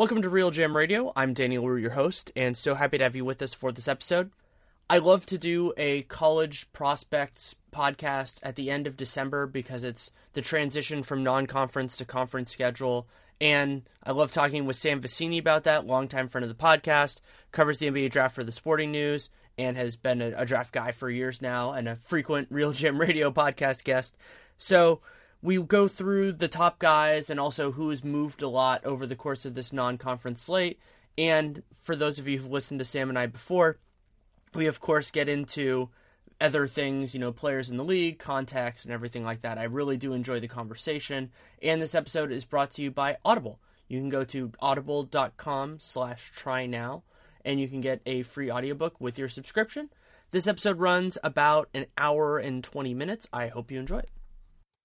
Welcome to RealGM Radio. I'm Danny Leroux, your host, and so happy to have you with us for this episode. I love to do a college prospects podcast at the end of December because it's the transition from non conference to conference schedule. And I love talking with Sam Vecenie about that, longtime friend of the podcast, covers the NBA draft for the sporting news, and has been a, a draft guy for years now and a frequent RealGM Radio podcast guest. So, we go through the top guys and also who has moved a lot over the course of this non-conference slate. And for those of you who've listened to Sam and I before, we of course get into other things, you know, players in the league, contacts, and everything like that. I really do enjoy the conversation. And this episode is brought to you by Audible. You can go to audible.com slash try now and you can get a free audiobook with your subscription. This episode runs about an hour and 20 minutes. I hope you enjoy it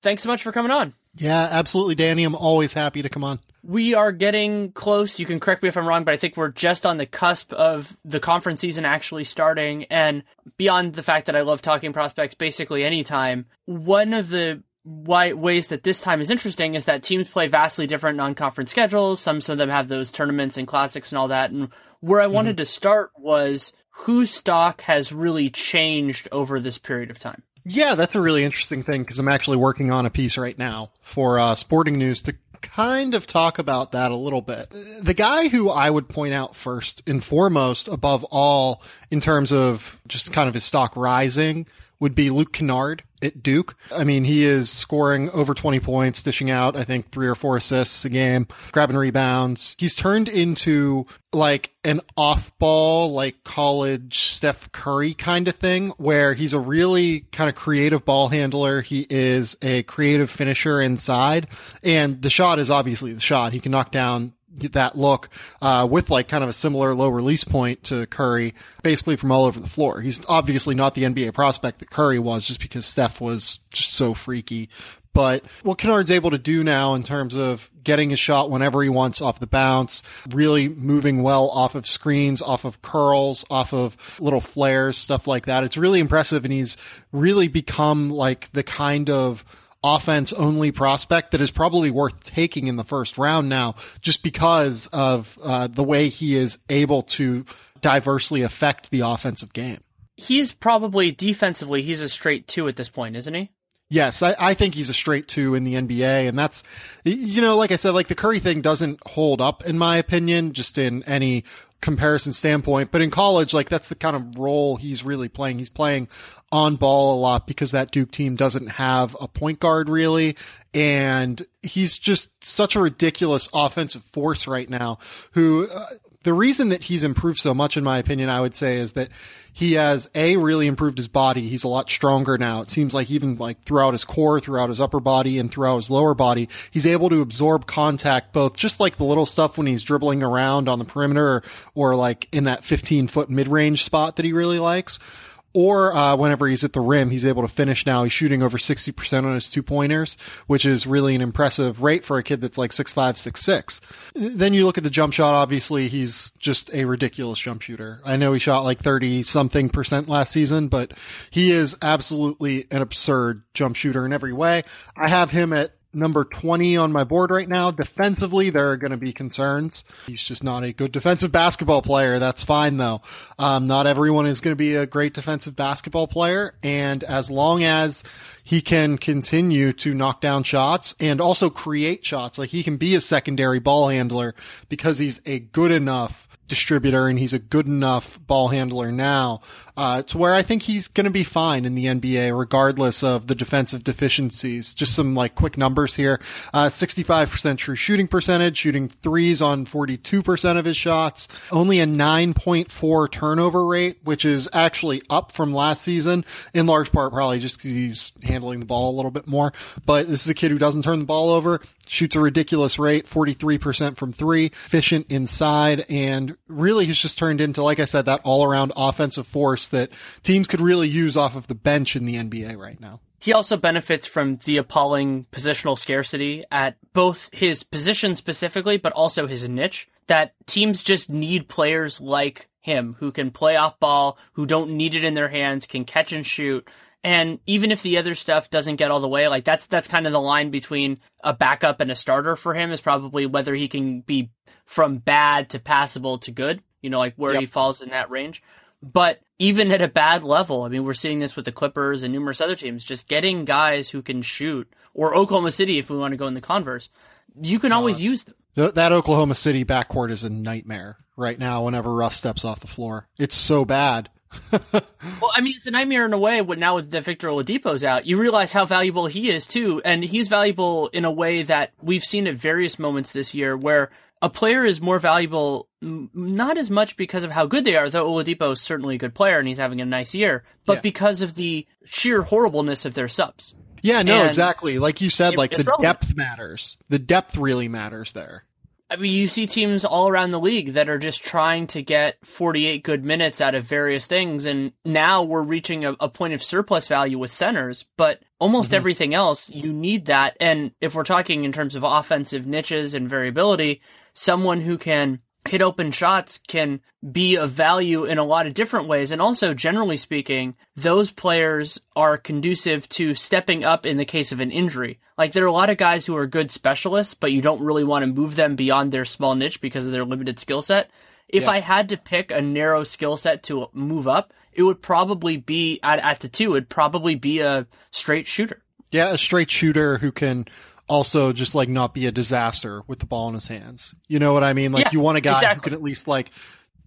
thanks so much for coming on. Yeah, absolutely, Danny. I'm always happy to come on. We are getting close. You can correct me if I'm wrong, but I think we're just on the cusp of the conference season actually starting. And beyond the fact that I love talking prospects basically anytime, one of the why, ways that this time is interesting is that teams play vastly different non-conference schedules. Some of them have those tournaments and classics and all that. And where I wanted mm-hmm. to start was whose stock has really changed over this period of time. Yeah, that's a really interesting thing because I'm actually working on a piece right now for uh, Sporting News to kind of talk about that a little bit. The guy who I would point out first and foremost, above all, in terms of just kind of his stock rising, would be Luke Kennard at Duke. I mean, he is scoring over 20 points, dishing out, I think, three or four assists a game, grabbing rebounds. He's turned into like an off ball, like college Steph Curry kind of thing, where he's a really kind of creative ball handler. He is a creative finisher inside. And the shot is obviously the shot. He can knock down that look uh, with like kind of a similar low release point to Curry, basically from all over the floor. He's obviously not the NBA prospect that Curry was, just because Steph was just so freaky. But what Kennard's able to do now in terms of getting a shot whenever he wants off the bounce, really moving well off of screens, off of curls, off of little flares, stuff like that. It's really impressive. And he's really become like the kind of offense only prospect that is probably worth taking in the first round now, just because of uh, the way he is able to diversely affect the offensive game. He's probably defensively, he's a straight two at this point, isn't he? Yes, I, I think he's a straight two in the NBA. And that's, you know, like I said, like the Curry thing doesn't hold up in my opinion, just in any comparison standpoint. But in college, like that's the kind of role he's really playing. He's playing on ball a lot because that Duke team doesn't have a point guard really. And he's just such a ridiculous offensive force right now who, uh, the reason that he's improved so much, in my opinion, I would say is that he has a really improved his body. He's a lot stronger now. It seems like even like throughout his core, throughout his upper body and throughout his lower body, he's able to absorb contact, both just like the little stuff when he's dribbling around on the perimeter or, or like in that 15 foot mid range spot that he really likes or uh, whenever he's at the rim, he's able to finish now. He's shooting over 60% on his two pointers, which is really an impressive rate for a kid that's like 6'5, 6'6. Then you look at the jump shot. Obviously, he's just a ridiculous jump shooter. I know he shot like 30 something percent last season, but he is absolutely an absurd jump shooter in every way. I have him at number 20 on my board right now. Defensively, there are going to be concerns. He's just not a good defensive basketball player. That's fine though. Um, not everyone is going to be a great defensive basketball player. And as long as he can continue to knock down shots and also create shots, like he can be a secondary ball handler because he's a good enough distributor and he's a good enough ball handler now uh, to where I think he's going to be fine in the NBA regardless of the defensive deficiencies. Just some like quick numbers here. Uh, 65% true shooting percentage, shooting threes on 42% of his shots, only a 9.4 turnover rate, which is actually up from last season in large part probably just because he's handling the ball a little bit more. But this is a kid who doesn't turn the ball over, shoots a ridiculous rate, 43% from three, efficient inside, and really has just turned into, like I said, that all around offensive force that teams could really use off of the bench in the NBA right now. He also benefits from the appalling positional scarcity at both his position specifically, but also his niche. That teams just need players like him who can play off ball, who don't need it in their hands, can catch and shoot. And even if the other stuff doesn't get all the way, like that's that's kind of the line between a backup and a starter for him is probably whether he can be from bad to passable to good, you know, like where yep. he falls in that range. But even at a bad level, I mean, we're seeing this with the Clippers and numerous other teams, just getting guys who can shoot, or Oklahoma City if we want to go in the converse, you can always uh, use them. that Oklahoma City backcourt is a nightmare right now whenever Russ steps off the floor. It's so bad. well, I mean, it's a nightmare in a way. But now with the Victor Oladipo's out, you realize how valuable he is too, and he's valuable in a way that we've seen at various moments this year, where a player is more valuable not as much because of how good they are, though Oladipo is certainly a good player and he's having a nice year, but yeah. because of the sheer horribleness of their subs. Yeah, no, and exactly. Like you said, like the relevant. depth matters. The depth really matters there. I mean, you see teams all around the league that are just trying to get 48 good minutes out of various things. And now we're reaching a, a point of surplus value with centers, but almost mm-hmm. everything else, you need that. And if we're talking in terms of offensive niches and variability, someone who can hit open shots can be of value in a lot of different ways. And also, generally speaking, those players are conducive to stepping up in the case of an injury. Like, there are a lot of guys who are good specialists, but you don't really want to move them beyond their small niche because of their limited skill set. If yeah. I had to pick a narrow skill set to move up, it would probably be at, at the two, it'd probably be a straight shooter. Yeah, a straight shooter who can also just like not be a disaster with the ball in his hands. You know what I mean? Like yeah, you want a guy exactly. who can at least like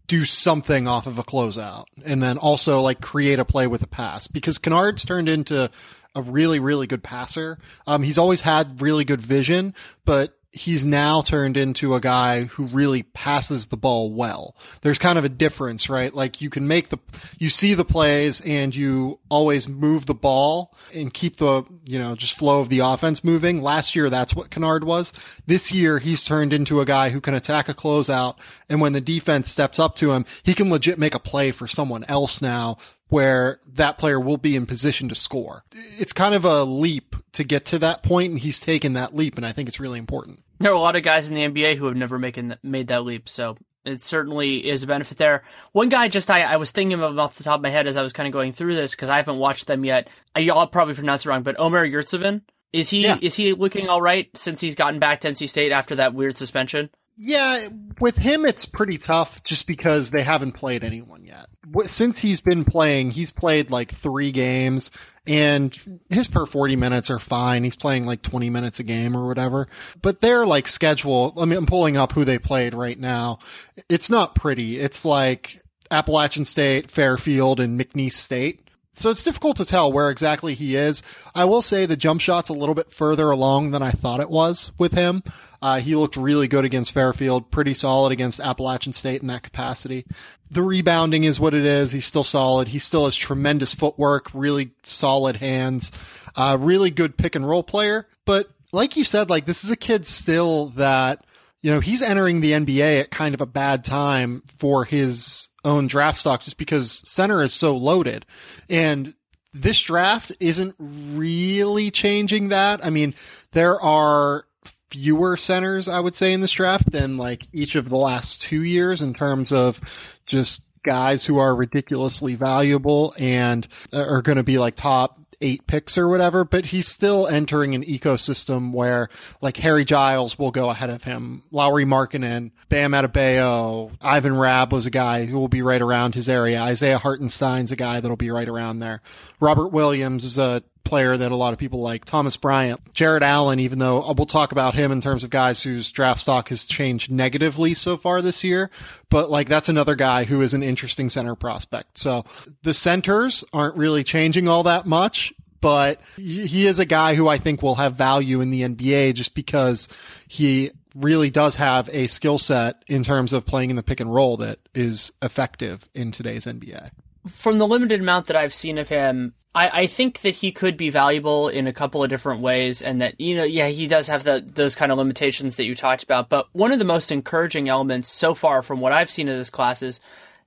do something off of a closeout and then also like create a play with a pass because Kennard's turned into a really, really good passer. Um, he's always had really good vision, but he's now turned into a guy who really passes the ball well. There's kind of a difference, right? Like you can make the, you see the plays and you always move the ball and keep the, you know, just flow of the offense moving. Last year, that's what Kennard was. This year, he's turned into a guy who can attack a closeout. And when the defense steps up to him, he can legit make a play for someone else now where that player will be in position to score. It's kind of a leap to get to that point, and he's taken that leap, and I think it's really important. There are a lot of guys in the NBA who have never making, made that leap, so it certainly is a benefit there. One guy just I, I was thinking of off the top of my head as I was kind of going through this because I haven't watched them yet. I, y'all probably pronounce it wrong, but Omer Yurtseven is he yeah. is he looking all right since he's gotten back to NC State after that weird suspension? Yeah, with him, it's pretty tough just because they haven't played anyone yet. Since he's been playing, he's played like three games and his per 40 minutes are fine. He's playing like 20 minutes a game or whatever, but they're like schedule. I mean, I'm pulling up who they played right now. It's not pretty. It's like Appalachian State, Fairfield, and McNeese State. So it's difficult to tell where exactly he is. I will say the jump shot's a little bit further along than I thought it was with him. Uh, he looked really good against Fairfield, pretty solid against Appalachian State in that capacity. The rebounding is what it is. He's still solid. He still has tremendous footwork, really solid hands, uh, really good pick and roll player. But like you said, like this is a kid still that, you know, he's entering the NBA at kind of a bad time for his own draft stock just because center is so loaded. And this draft isn't really changing that. I mean, there are fewer centers, I would say, in this draft than like each of the last two years in terms of just guys who are ridiculously valuable and uh, are going to be like top eight picks or whatever, but he's still entering an ecosystem where like Harry Giles will go ahead of him, Lauri Markkanen, Bam Adebayo, Ivan Rabb was a guy who will be right around his area. Isaiah Hartenstein's a guy that'll be right around there. Robert Williams is a player that a lot of people like. Thomas Bryant, Jarrett Allen, even though uh, we'll talk about him in terms of guys whose draft stock has changed negatively so far this year, but like that's another guy who is an interesting center prospect. So the centers aren't really changing all that much but he is a guy who I think will have value in the NBA just because he really does have a skill set in terms of playing in the pick and roll that is effective in today's NBA. From the limited amount that I've seen of him, I, I think that he could be valuable in a couple of different ways, and that you know, yeah, he does have the those kind of limitations that you talked about. But one of the most encouraging elements so far, from what I've seen of this class, is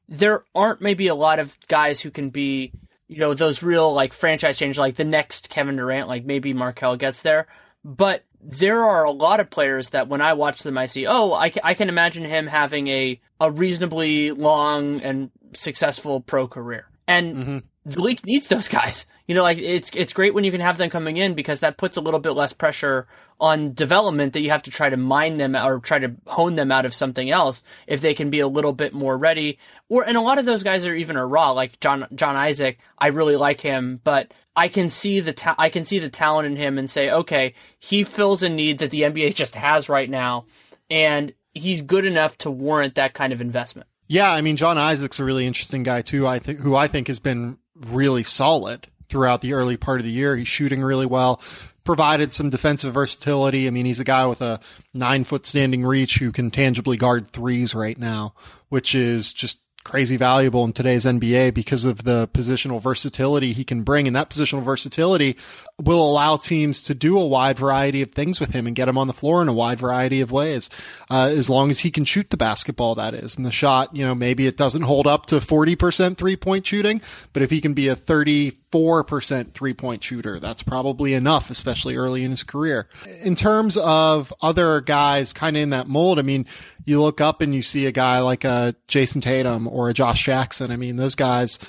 there aren't maybe a lot of guys who can be, you know, those real like franchise change, like the next Kevin Durant, like maybe Markelle gets there, but there are a lot of players that when I watch them, I see, oh, I, I can imagine him having a, a reasonably long and successful pro career. And mm-hmm the league needs those guys. You know, like it's it's great when you can have them coming in because that puts a little bit less pressure on development that you have to try to mine them or try to hone them out of something else if they can be a little bit more ready. Or and a lot of those guys are even a raw like Jonathan Isaac. I really like him, but I can see the ta- I can see the talent in him and say, okay, he fills a need that the NBA just has right now, and he's good enough to warrant that kind of investment. Yeah, I mean, Jonathan Isaac's a really interesting guy too. I think who I think has been really solid throughout the early part of the year. He's shooting really well, provided some defensive versatility. I mean, he's a guy with a nine foot standing reach who can tangibly guard threes right now, which is just crazy valuable in today's NBA because of the positional versatility he can bring. And that positional versatility will allow teams to do a wide variety of things with him and get him on the floor in a wide variety of ways. Uh, as long as he can shoot the basketball, that is. And the shot, you know, maybe it doesn't hold up to 40% three point shooting, but if he can be a 34% three point shooter, that's probably enough, especially early in his career. In terms of other guys kind of in that mold, I mean, you look up and you see a guy like uh, a Jayson Tatum or a Josh Jackson. I mean, those guys,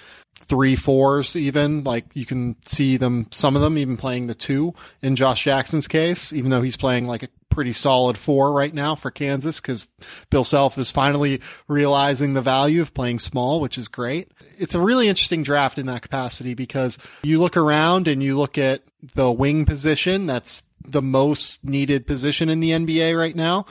three fours even like you can see them some of them even playing the two in josh jackson's case even though he's playing like a pretty solid four right now for kansas because bill self is finally realizing the value of playing small which is great it's a really interesting draft in that capacity because you look around and you look at the wing position that's the most needed position in the NBA right now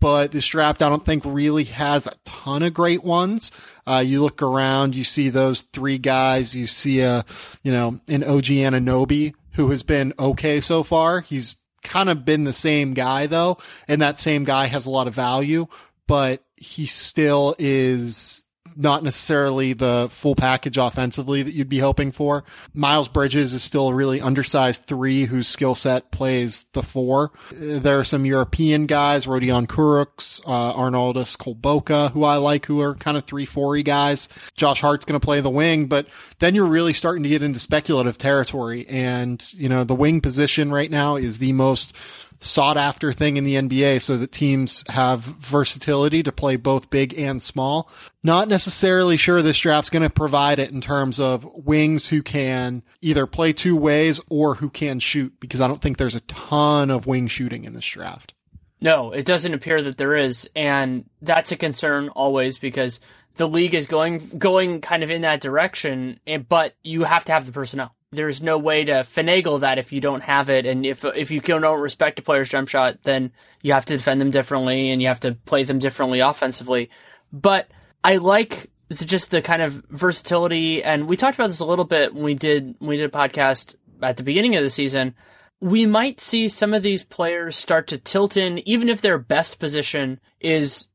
but this draft I don't think really has a ton of great ones. Uh, you look around, you see those three guys, you see a, you know, an OG Anunoby who has been okay so far. He's kind of been the same guy though, and that same guy has a lot of value, but he still is not necessarily the full package offensively that you'd be hoping for. Miles Bridges is still a really undersized three whose skill set plays the four. There are some European guys, Rodion Kurucs, uh, Arnoldas Kulboka, who I like, who are kind of three, four guys. Josh Hart's going to play the wing, but then you're really starting to get into speculative territory. And, you know, the wing position right now is the most sought after thing in the NBA so that teams have versatility to play both big and small. Not necessarily sure this draft's going to provide it in terms of wings who can either play two ways or who can shoot because I don't think there's a ton of wing shooting in this draft. No, it doesn't appear that there is, and that's a concern always because the league is going going kind of in that direction, but you have to have the personnel there's no way to finagle that if you don't have it, and if if you don't respect a player's jump shot, then you have to defend them differently and you have to play them differently offensively. But I like the, just the kind of versatility, and we talked about this a little bit when we did when we did a podcast at the beginning of the season. We might see some of these players start to tilt in, even if their best position is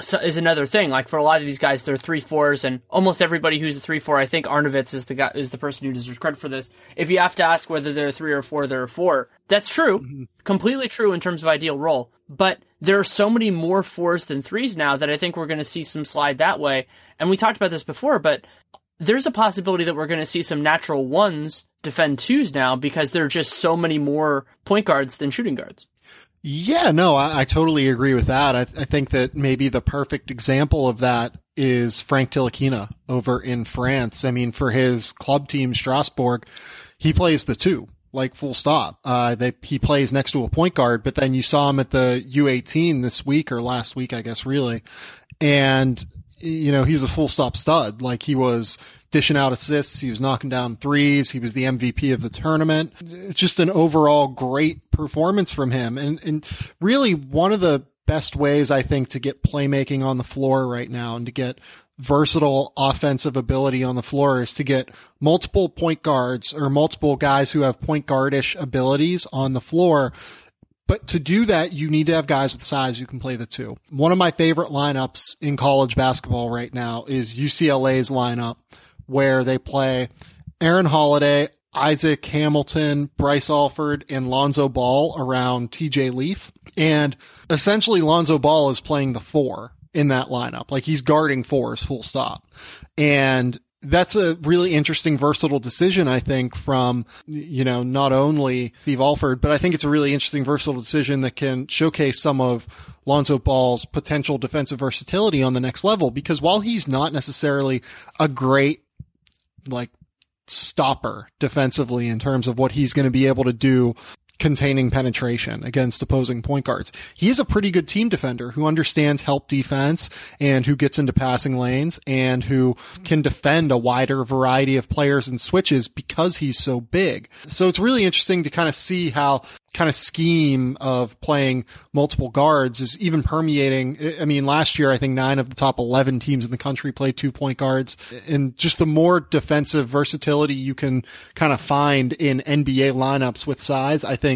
is another thing. Like for a lot of these guys, they're three fours, and almost everybody who's a three four, I think Arnovitz is the guy is the person who deserves credit for this. If you have to ask whether they're three or four, they're a four. That's true, mm-hmm. completely true in terms of ideal role. But there are so many more fours than threes now that I think we're going to see some slide that way. And we talked about this before, but there's a possibility that we're going to see some natural ones defend twos now because there are just so many more point guards than shooting guards. Yeah, no, I, I totally agree with that. I, I, think that maybe the perfect example of that is Frank Ntilikina over in France. I mean, for his club team, Strasbourg, he plays the two like full stop. Uh, they, he plays next to a point guard, but then you saw him at the U18 this week or last week, I guess, really. And, you know, he was a full stop stud. Like he was dishing out assists. He was knocking down threes. He was the MVP of the tournament. It's just an overall great performance from him. And, and really one of the best ways I think to get playmaking on the floor right now and to get versatile offensive ability on the floor is to get multiple point guards or multiple guys who have point guardish abilities on the floor. But to do that, you need to have guys with size who can play the two. One of my favorite lineups in college basketball right now is UCLA's lineup where they play Aaron Holiday, Isaac Hamilton, Bryce Alford, and Lonzo Ball around TJ Leaf. And essentially Lonzo Ball is playing the four in that lineup. Like he's guarding fours full stop. And that's a really interesting, versatile decision, I think, from, you know, not only Steve Alford, but I think it's a really interesting, versatile decision that can showcase some of Lonzo Ball's potential defensive versatility on the next level. Because while he's not necessarily a great, like, stopper defensively in terms of what he's going to be able to do containing penetration against opposing point guards. He is a pretty good team defender who understands help defense and who gets into passing lanes and who can defend a wider variety of players and switches because he's so big. So it's really interesting to kind of see how kind of scheme of playing multiple guards is even permeating. I mean, last year, I think nine of the top 11 teams in the country played two point guards and just the more defensive versatility you can kind of find in NBA lineups with size, I think,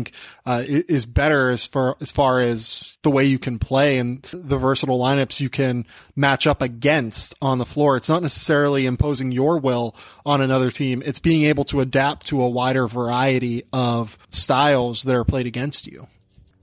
uh, is better as far, as far as the way you can play and the versatile lineups you can match up against on the floor. It's not necessarily imposing your will on another team. It's being able to adapt to a wider variety of styles that are are played against you.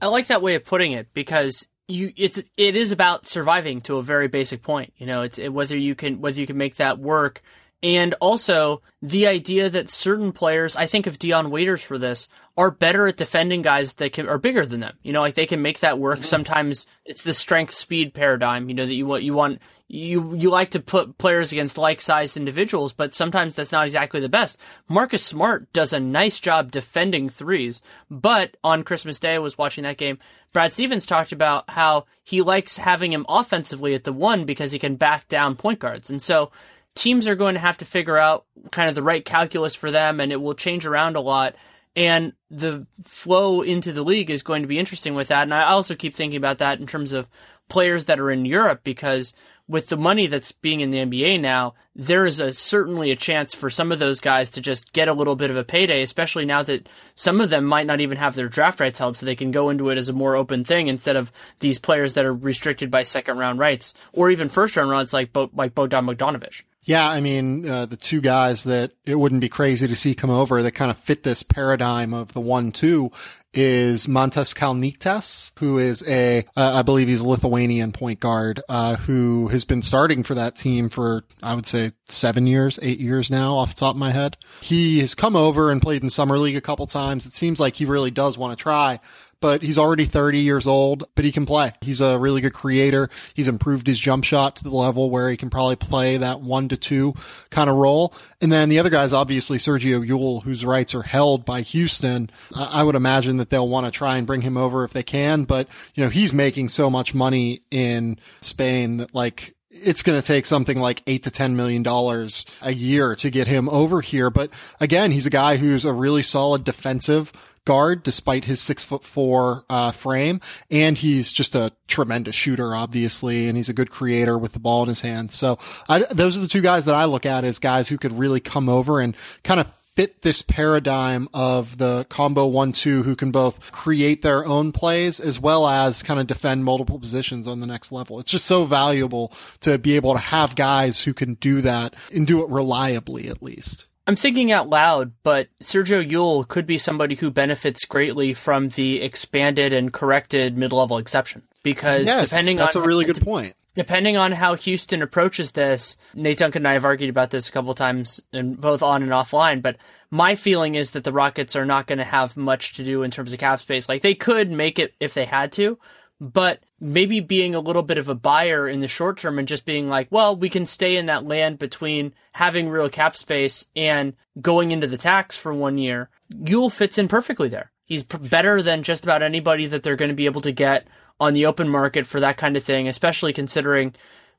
I like that way of putting it because you it's it is about surviving to a very basic point. You know, it's it, whether you can whether you can make that work, and also the idea that certain players, I think of Dion Waiters for this, are better at defending guys that can, are bigger than them. You know, like they can make that work. Mm-hmm. Sometimes it's the strength speed paradigm. You know that you want you want you you like to put players against like sized individuals, but sometimes that's not exactly the best. Marcus Smart does a nice job defending threes, but on Christmas Day I was watching that game. Brad Stevens talked about how he likes having him offensively at the one because he can back down point guards. And so teams are going to have to figure out kind of the right calculus for them and it will change around a lot. And the flow into the league is going to be interesting with that. And I also keep thinking about that in terms of players that are in Europe because with the money that's being in the NBA now, there is a certainly a chance for some of those guys to just get a little bit of a payday, especially now that some of them might not even have their draft rights held, so they can go into it as a more open thing instead of these players that are restricted by second round rights or even first round rights like Bo- like Bogdan Bogdanovich. Yeah, I mean, uh, the two guys that it wouldn't be crazy to see come over that kind of fit this paradigm of the one-two is Mantas Kalnietis, who is a, uh, I believe he's a Lithuanian point guard, uh, who has been starting for that team for, I would say, seven years, eight years now, off the top of my head. He has come over and played in summer league a couple times. It seems like he really does want to try but he's already 30 years old, but he can play. He's a really good creator. He's improved his jump shot to the level where he can probably play that one to two kind of role. And then the other guy is obviously Sergio Llull, whose rights are held by Houston. I would imagine that they'll want to try and bring him over if they can, but you know, he's making so much money in Spain that like, it's going to take something like eight to ten million dollars a year to get him over here. But again, he's a guy who's a really solid defensive guard despite his six foot four uh, frame, and he's just a tremendous shooter, obviously, and he's a good creator with the ball in his hands. So I, those are the two guys that I look at as guys who could really come over and kind of fit this paradigm of the combo one two who can both create their own plays as well as kind of defend multiple positions on the next level. It's just so valuable to be able to have guys who can do that and do it reliably at least. I'm thinking out loud, but Sergio Llull could be somebody who benefits greatly from the expanded and corrected mid-level exception because yes, depending that's on a really good point. Depending on how Houston approaches this, Nate Duncan and I have argued about this a couple times, and both on and offline. But my feeling is that the Rockets are not going to have much to do in terms of cap space. Like they could make it if they had to, but maybe being a little bit of a buyer in the short term and just being like, well, we can stay in that land between having real cap space and going into the tax for one year. Llull fits in perfectly there. He's better than just about anybody that they're going to be able to get on the open market for that kind of thing, especially considering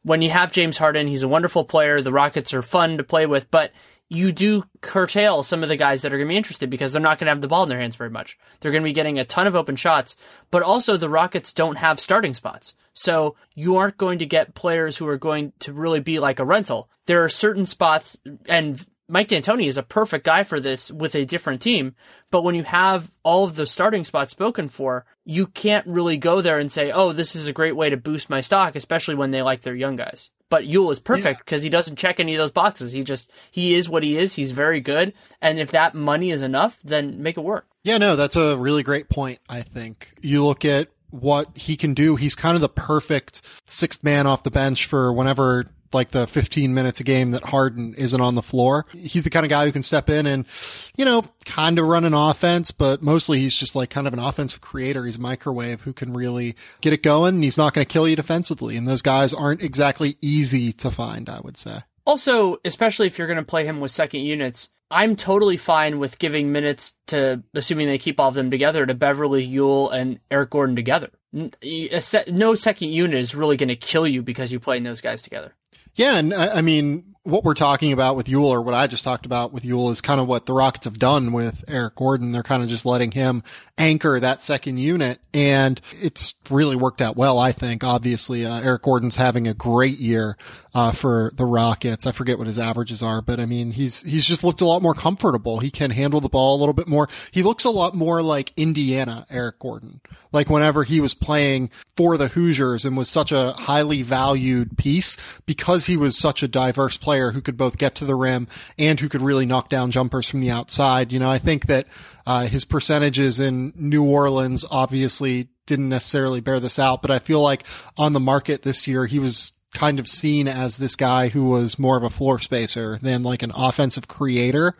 when you have James Harden, he's a wonderful player. The Rockets are fun to play with, but you do curtail some of the guys that are going to be interested because they're not going to have the ball in their hands very much. They're going to be getting a ton of open shots, but also the Rockets don't have starting spots. So you aren't going to get players who are going to really be like a rental. There are certain spots, and Mike D'Antoni is a perfect guy for this with a different team. But when you have all of the starting spots spoken for, you can't really go there and say, oh, this is a great way to boost my stock, especially when they like their young guys. But Llull is perfect because yeah. he doesn't check any of those boxes. He just, he is what he is. He's very good. And if that money is enough, then make it work. Yeah, no, that's a really great point, I think. You look at what he can do. He's kind of the perfect sixth man off the bench for whenever like the 15 minutes a game that Harden isn't on the floor. He's the kind of guy who can step in and, you know, kind of run an offense, but mostly he's just like kind of an offensive creator. He's a microwave who can really get it going. And he's not going to kill you defensively. And those guys aren't exactly easy to find, I would say. Also, especially if you're going to play him with second units, I'm totally fine with giving minutes to, assuming they keep all of them together, to Beverley Llull, and Eric Gordon together. No second unit is really going to kill you because you play those guys together. Yeah, and I, mean, what we're talking about with Llull, or what I just talked about with Llull, is kind of what the Rockets have done with Eric Gordon. They're kind of just letting him anchor that second unit, and it's really worked out well. I think. Obviously, uh, Eric Gordon's having a great year uh, for the Rockets. I forget what his averages are, but I mean, he's he's just looked a lot more comfortable. He can handle the ball a little bit more. He looks a lot more like Indiana Eric Gordon, like whenever he was playing for the Hoosiers and was such a highly valued piece because he was such a diverse player player who could both get to the rim and who could really knock down jumpers from the outside. You know, I think that uh, his percentages in New Orleans obviously didn't necessarily bear this out, but I feel like on the market this year, he was kind of seen as this guy who was more of a floor spacer than like an offensive creator.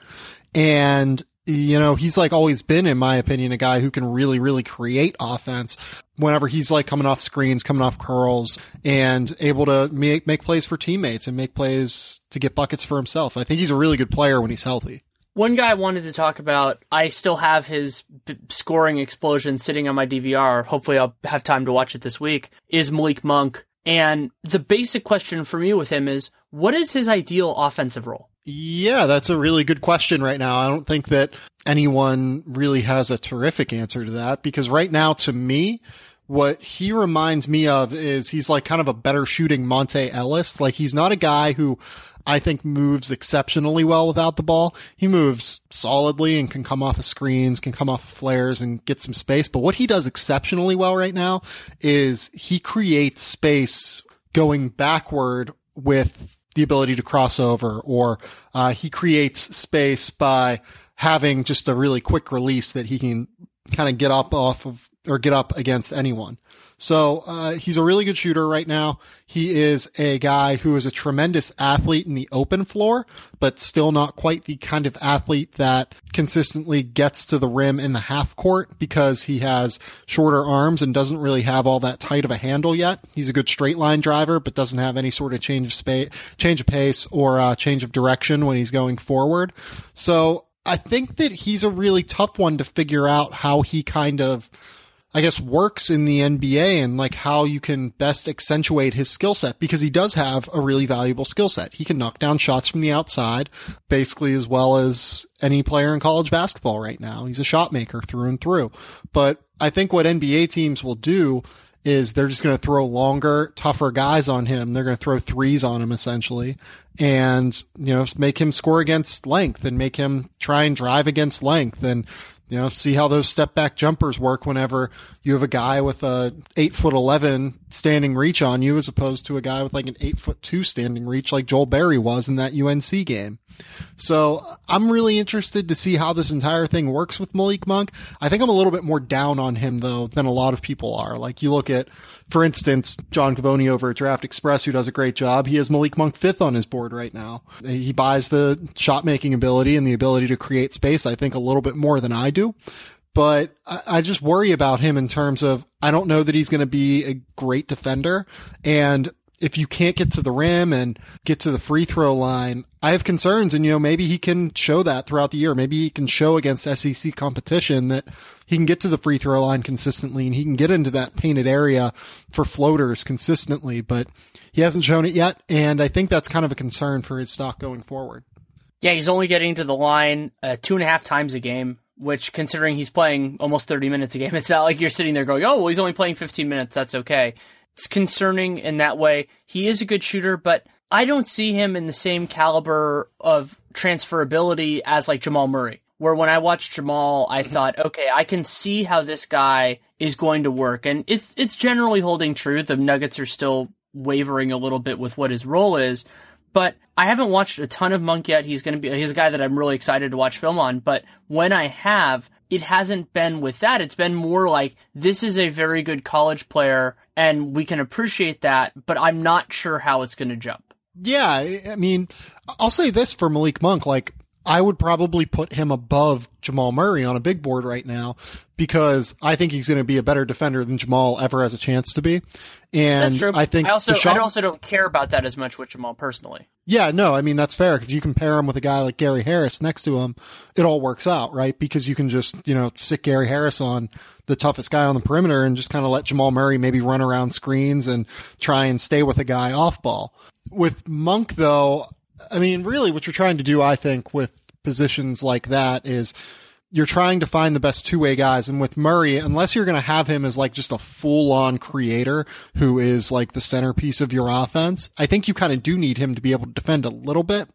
And you know, he's like always been, in my opinion, a guy who can really, really create offense whenever he's like coming off screens, coming off curls and able to make, make plays for teammates and make plays to get buckets for himself. I think he's a really good player when he's healthy. One guy I wanted to talk about, I still have his b- scoring explosion sitting on my DVR. Hopefully I'll have time to watch it this week is Malik Monk. And the basic question for me with him is, what is his ideal offensive role? Yeah, that's a really good question right now. I don't think that anyone really has a terrific answer to that because right now, to me, what he reminds me of is he's like kind of a better shooting Monta Ellis. Like he's not a guy who I think moves exceptionally well without the ball. He moves solidly and can come off of screens, can come off of flares and get some space. But what he does exceptionally well right now is he creates space going backward with the ability to cross over, or uh, he creates space by having just a really quick release that he can kind of get up off of or get up against anyone. So uh, he's a really good shooter right now. He is a guy who is a tremendous athlete in the open floor, but still not quite the kind of athlete that consistently gets to the rim in the half court because he has shorter arms and doesn't really have all that tight of a handle yet. He's a good straight line driver, but doesn't have any sort of change of space, change of pace or uh, change of direction when he's going forward. So I think that he's a really tough one to figure out how he kind of I guess works in the NBA and like how you can best accentuate his skill set because he does have a really valuable skill set. He can knock down shots from the outside basically as well as any player in college basketball right now. He's a shot maker through and through. But I think what NBA teams will do is they're just going to throw longer, tougher guys on him. They're going to throw threes on him essentially and, you know, make him score against length and make him try and drive against length and you know, see how those step back jumpers work whenever you have a guy with a eight foot 11 standing reach on you as opposed to a guy with like an eight foot two standing reach like Joel Berry was in that UNC game. So I'm really interested to see how this entire thing works with Malik Monk. I think I'm a little bit more down on him though than a lot of people are. Like you look at, for instance, Jonathan Givony over at Draft Express, who does a great job. He has Malik Monk fifth on his board right now. He buys the shot making ability and the ability to create space, I think, a little bit more than I do. but I, I just worry about him in terms of I don't know that he's going to be a great defender. And if you can't get to the rim and get to the free throw line, I have concerns. And, you know, maybe he can show that throughout the year. Maybe he can show against SEC competition that he can get to the free throw line consistently and he can get into that painted area for floaters consistently, but he hasn't shown it yet. And I think that's kind of a concern for his stock going forward. Yeah, he's only getting to the line uh, two and a half times a game, which considering he's playing almost 30 minutes a game, it's not like you're sitting there going, oh, well, he's only playing 15 minutes. That's okay. It's concerning in that way. He is a good shooter, but I don't see him in the same caliber of transferability as like Jamal Murray. Where when I watched Jamal, I thought, okay, I can see how this guy is going to work, and it's it's generally holding true. The Nuggets are still wavering a little bit with what his role is, but I haven't watched a ton of Monk yet. He's going to be he's a guy that I'm really excited to watch film on. But when I have, it hasn't been with that. It's been more like this is a very good college player, and we can appreciate that. But I'm not sure how it's going to jump. Yeah, I mean, I'll say this for Malik Monk, like I would probably put him above Jamal Murray on a big board right now because I think he's going to be a better defender than Jamal ever has a chance to be. And I think I also shot, I also don't care about that as much with Jamal personally. Yeah, no, I mean that's fair. If you compare him with a guy like Gary Harris next to him, it all works out, right? Because you can just you know stick Gary Harris on the toughest guy on the perimeter and just kind of let Jamal Murray maybe run around screens and try and stay with a guy off ball. With Monk though, I mean, really what you're trying to do, I think, with positions like that is you're trying to find the best two way guys. And with Murray, unless you're going to have him as like just a full on creator who is like the centerpiece of your offense, I think you kind of do need him to be able to defend a little bit.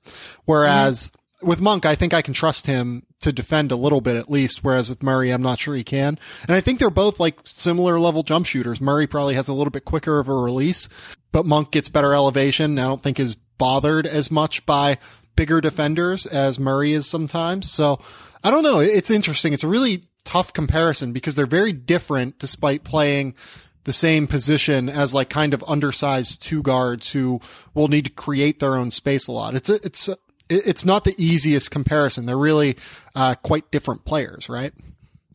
Whereas mm-hmm. with Monk, I think I can trust him to defend a little bit at least. Whereas with Murray, I'm not sure he can. And I think they're both like similar level jump shooters. Murray probably has a little bit quicker of a release, but Monk gets better elevation. I don't think is bothered as much by bigger defenders as Murray is sometimes. So I don't know. It's interesting. It's a really tough comparison because they're very different despite playing the same position as like kind of undersized two guards who will need to create their own space a lot. It's a, it's a, it's not the easiest comparison. They're really uh, quite different players, right?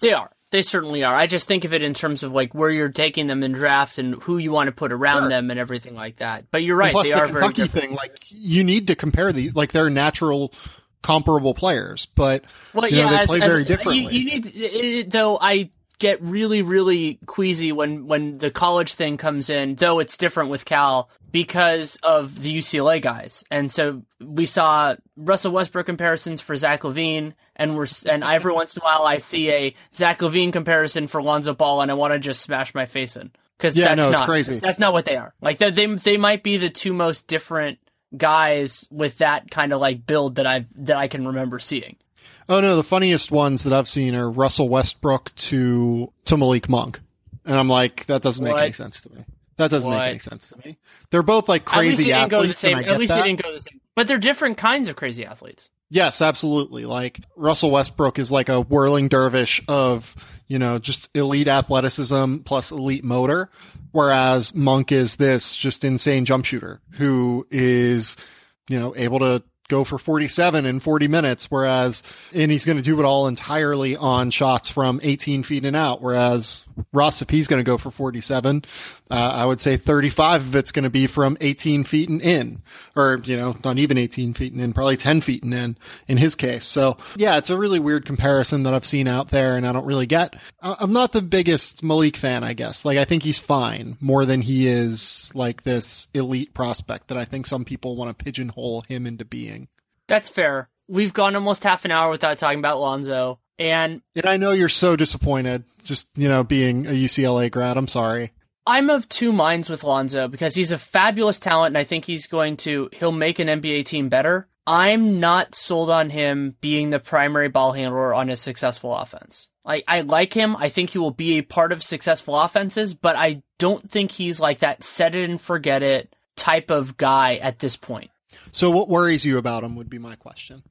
They are. They certainly are. I just think of it in terms of like where you're taking them in draft and who you want to put around sure. them and everything like that. But you're right. plus they the are Kentucky very thing, like you need to compare these, like they're natural comparable players, but well, you know, yeah, they play as, very as, differently. You, you need, it, though. I get really, really queasy when when the college thing comes in. Though it's different with Cal because of the UCLA guys, and so we saw Russell Westbrook comparisons for Zach LaVine, and we're and every once in a while I see a Zach LaVine comparison for Lonzo Ball, and I want to just smash my face in because yeah, that's no, not, it's crazy. That's not what they are. Like they they they might be the two most different guys with that kind of like build that I've that I can remember seeing. Oh no, the funniest ones that I've seen are Russell Westbrook to to Malik Monk, and I'm like, that doesn't what? make any sense to me. That doesn't what? make any sense to me. They're both like crazy at athletes. Same, at least that. they didn't go the same. But they're different kinds of crazy athletes. Yes, absolutely. Like Russell Westbrook is like a whirling dervish of, you know, just elite athleticism plus elite motor. Whereas Monk is this just insane jump shooter who is, you know, able to go for 47 in 40 minutes, whereas, and he's going to do it all entirely on shots from 18 feet and out. Whereas Russ, if he's going to go for 47, uh, I would say 35 of it's going to be from 18 feet and in, or, you know, not even 18 feet and in, probably 10 feet and in, in his case. So yeah, it's a really weird comparison that I've seen out there and I don't really get. I'm not the biggest Malik fan, I guess. Like, I think he's fine more than he is like this elite prospect that I think some people want to pigeonhole him into being. That's fair. We've gone almost half an hour without talking about Lonzo. And, and I know you're so disappointed just, you know, being a UCLA grad. I'm sorry. I'm of two minds with Lonzo because he's a fabulous talent and I think he's going to he'll make an NBA team better. I'm not sold on him being the primary ball handler on a successful offense. I, I like him. I think he will be a part of successful offenses, but I don't think he's like that set it and forget it type of guy at this point. So what worries you about him would be my question.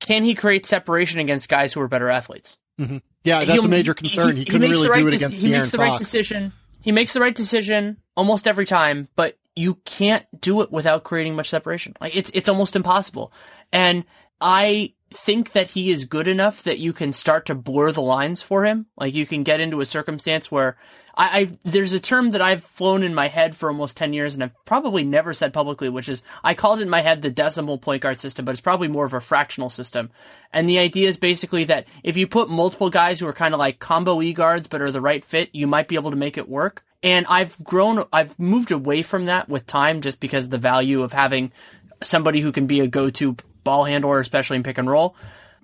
Can he create separation against guys who are better athletes? Mm-hmm. Yeah, that's He'll, a major concern. He, he couldn't really right do it against He makes the right decision he makes the right decision almost every time, but you can't do it without creating much separation. Like it's it's almost impossible. And I think that he is good enough that you can start to blur the lines for him. Like you can get into a circumstance where I, I there's a term that I've flown in my head for almost ten years and I've probably never said publicly, which is I called in my head the decimal point guard system, but it's probably more of a fractional system. And the idea is basically that if you put multiple guys who are kind of like combo E guards but are the right fit, you might be able to make it work. And I've grown, I've moved away from that with time just because the value of having somebody who can be a go-to ball handler, especially in pick and roll.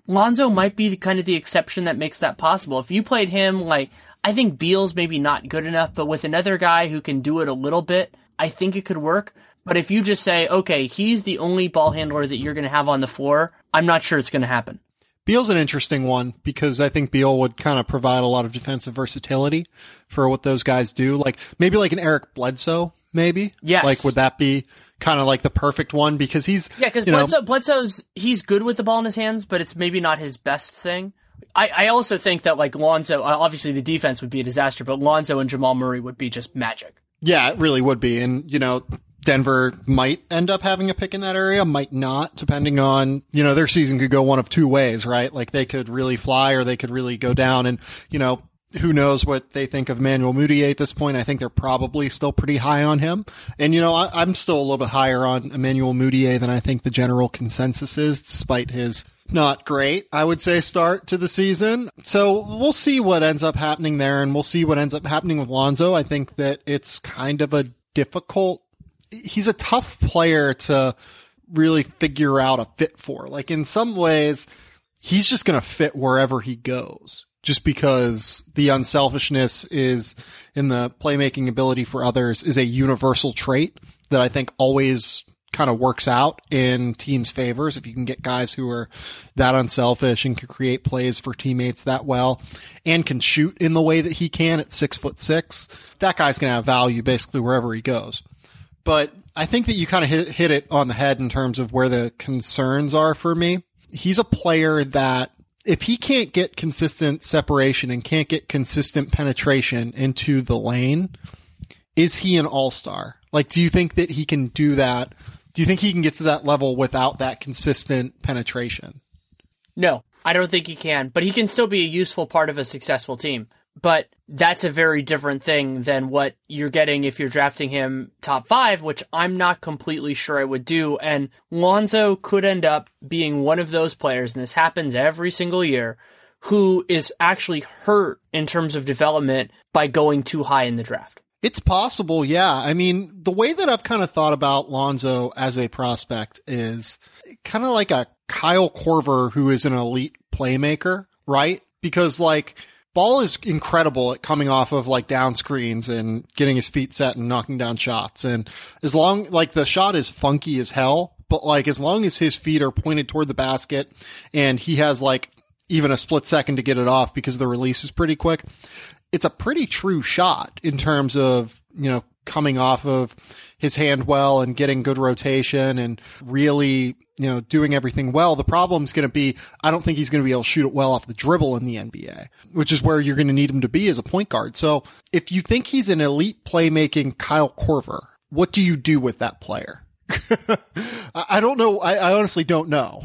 Lonzo might be kind of the exception that makes that possible. If you played him like I think Beal's maybe not good enough, but with another guy who can do it a little bit, I think it could work. But if you just say, okay, he's the only ball handler that you're going to have on the floor, I'm not sure it's going to happen. Beal's an interesting one because I think Beal would kind of provide a lot of defensive versatility for what those guys do. Like maybe like an Eric Bledsoe, maybe. Yes. Like would that be kind of like the perfect one because he's yeah because Bledsoe, Bledsoe's he's good with the ball in his hands, but it's maybe not his best thing. I, I also think that like Lonzo, obviously the defense would be a disaster, but Lonzo and Jamal Murray would be just magic. Yeah, it really would be. And, you know, Denver might end up having a pick in that area, might not, depending on, you know, their season could go one of two ways, right? Like they could really fly or they could really go down. And, you know, who knows what they think of Emmanuel Mudiay at this point. I think they're probably still pretty high on him. And, you know, I, am still a little bit higher on Emmanuel Mudiay than I think the general consensus is, despite his not great, I would say, start to the season. So we'll see what ends up happening there and we'll see what ends up happening with Lonzo. I think that it's kind of a difficult, he's a tough player to really figure out a fit for. Like in some ways, he's just going to fit wherever he goes just because the unselfishness is in the playmaking ability for others is a universal trait that I think always kind of works out in teams' favors if you can get guys who are that unselfish and can create plays for teammates that well and can shoot in the way that he can at six foot six. That guy's going to have value basically wherever he goes. But I think that you kind of hit, hit it on the head in terms of where the concerns are for me. He's a player that if he can't get consistent separation and can't get consistent penetration into the lane, is he an all star? Like, do you think that he can do that do you think he can get to that level without that consistent penetration? No, I don't think he can, but he can still be a useful part of a successful team. But that's a very different thing than what you're getting if you're drafting him top five, which I'm not completely sure I would do. And Lonzo could end up being one of those players, and this happens every single year, who is actually hurt in terms of development by going too high in the draft. It's possible, yeah. I mean, the way that I've kind of thought about Lonzo as a prospect is kind of like a Kyle Korver who is an elite playmaker, right? Because like Ball is incredible at coming off of like down screens and getting his feet set and knocking down shots. And as long like the shot is funky as hell, but like as long as his feet are pointed toward the basket and he has like even a split second to get it off because the release is pretty quick, it's a pretty true shot in terms of, you know, coming off of his hand well and getting good rotation and really, you know, doing everything well. The problem's going to be, I don't think he's going to be able to shoot it well off the dribble in the NBA, which is where you're going to need him to be as a point guard. So if you think he's an elite playmaking Kyle Korver, what do you do with that player? I don't know. I, I honestly don't know.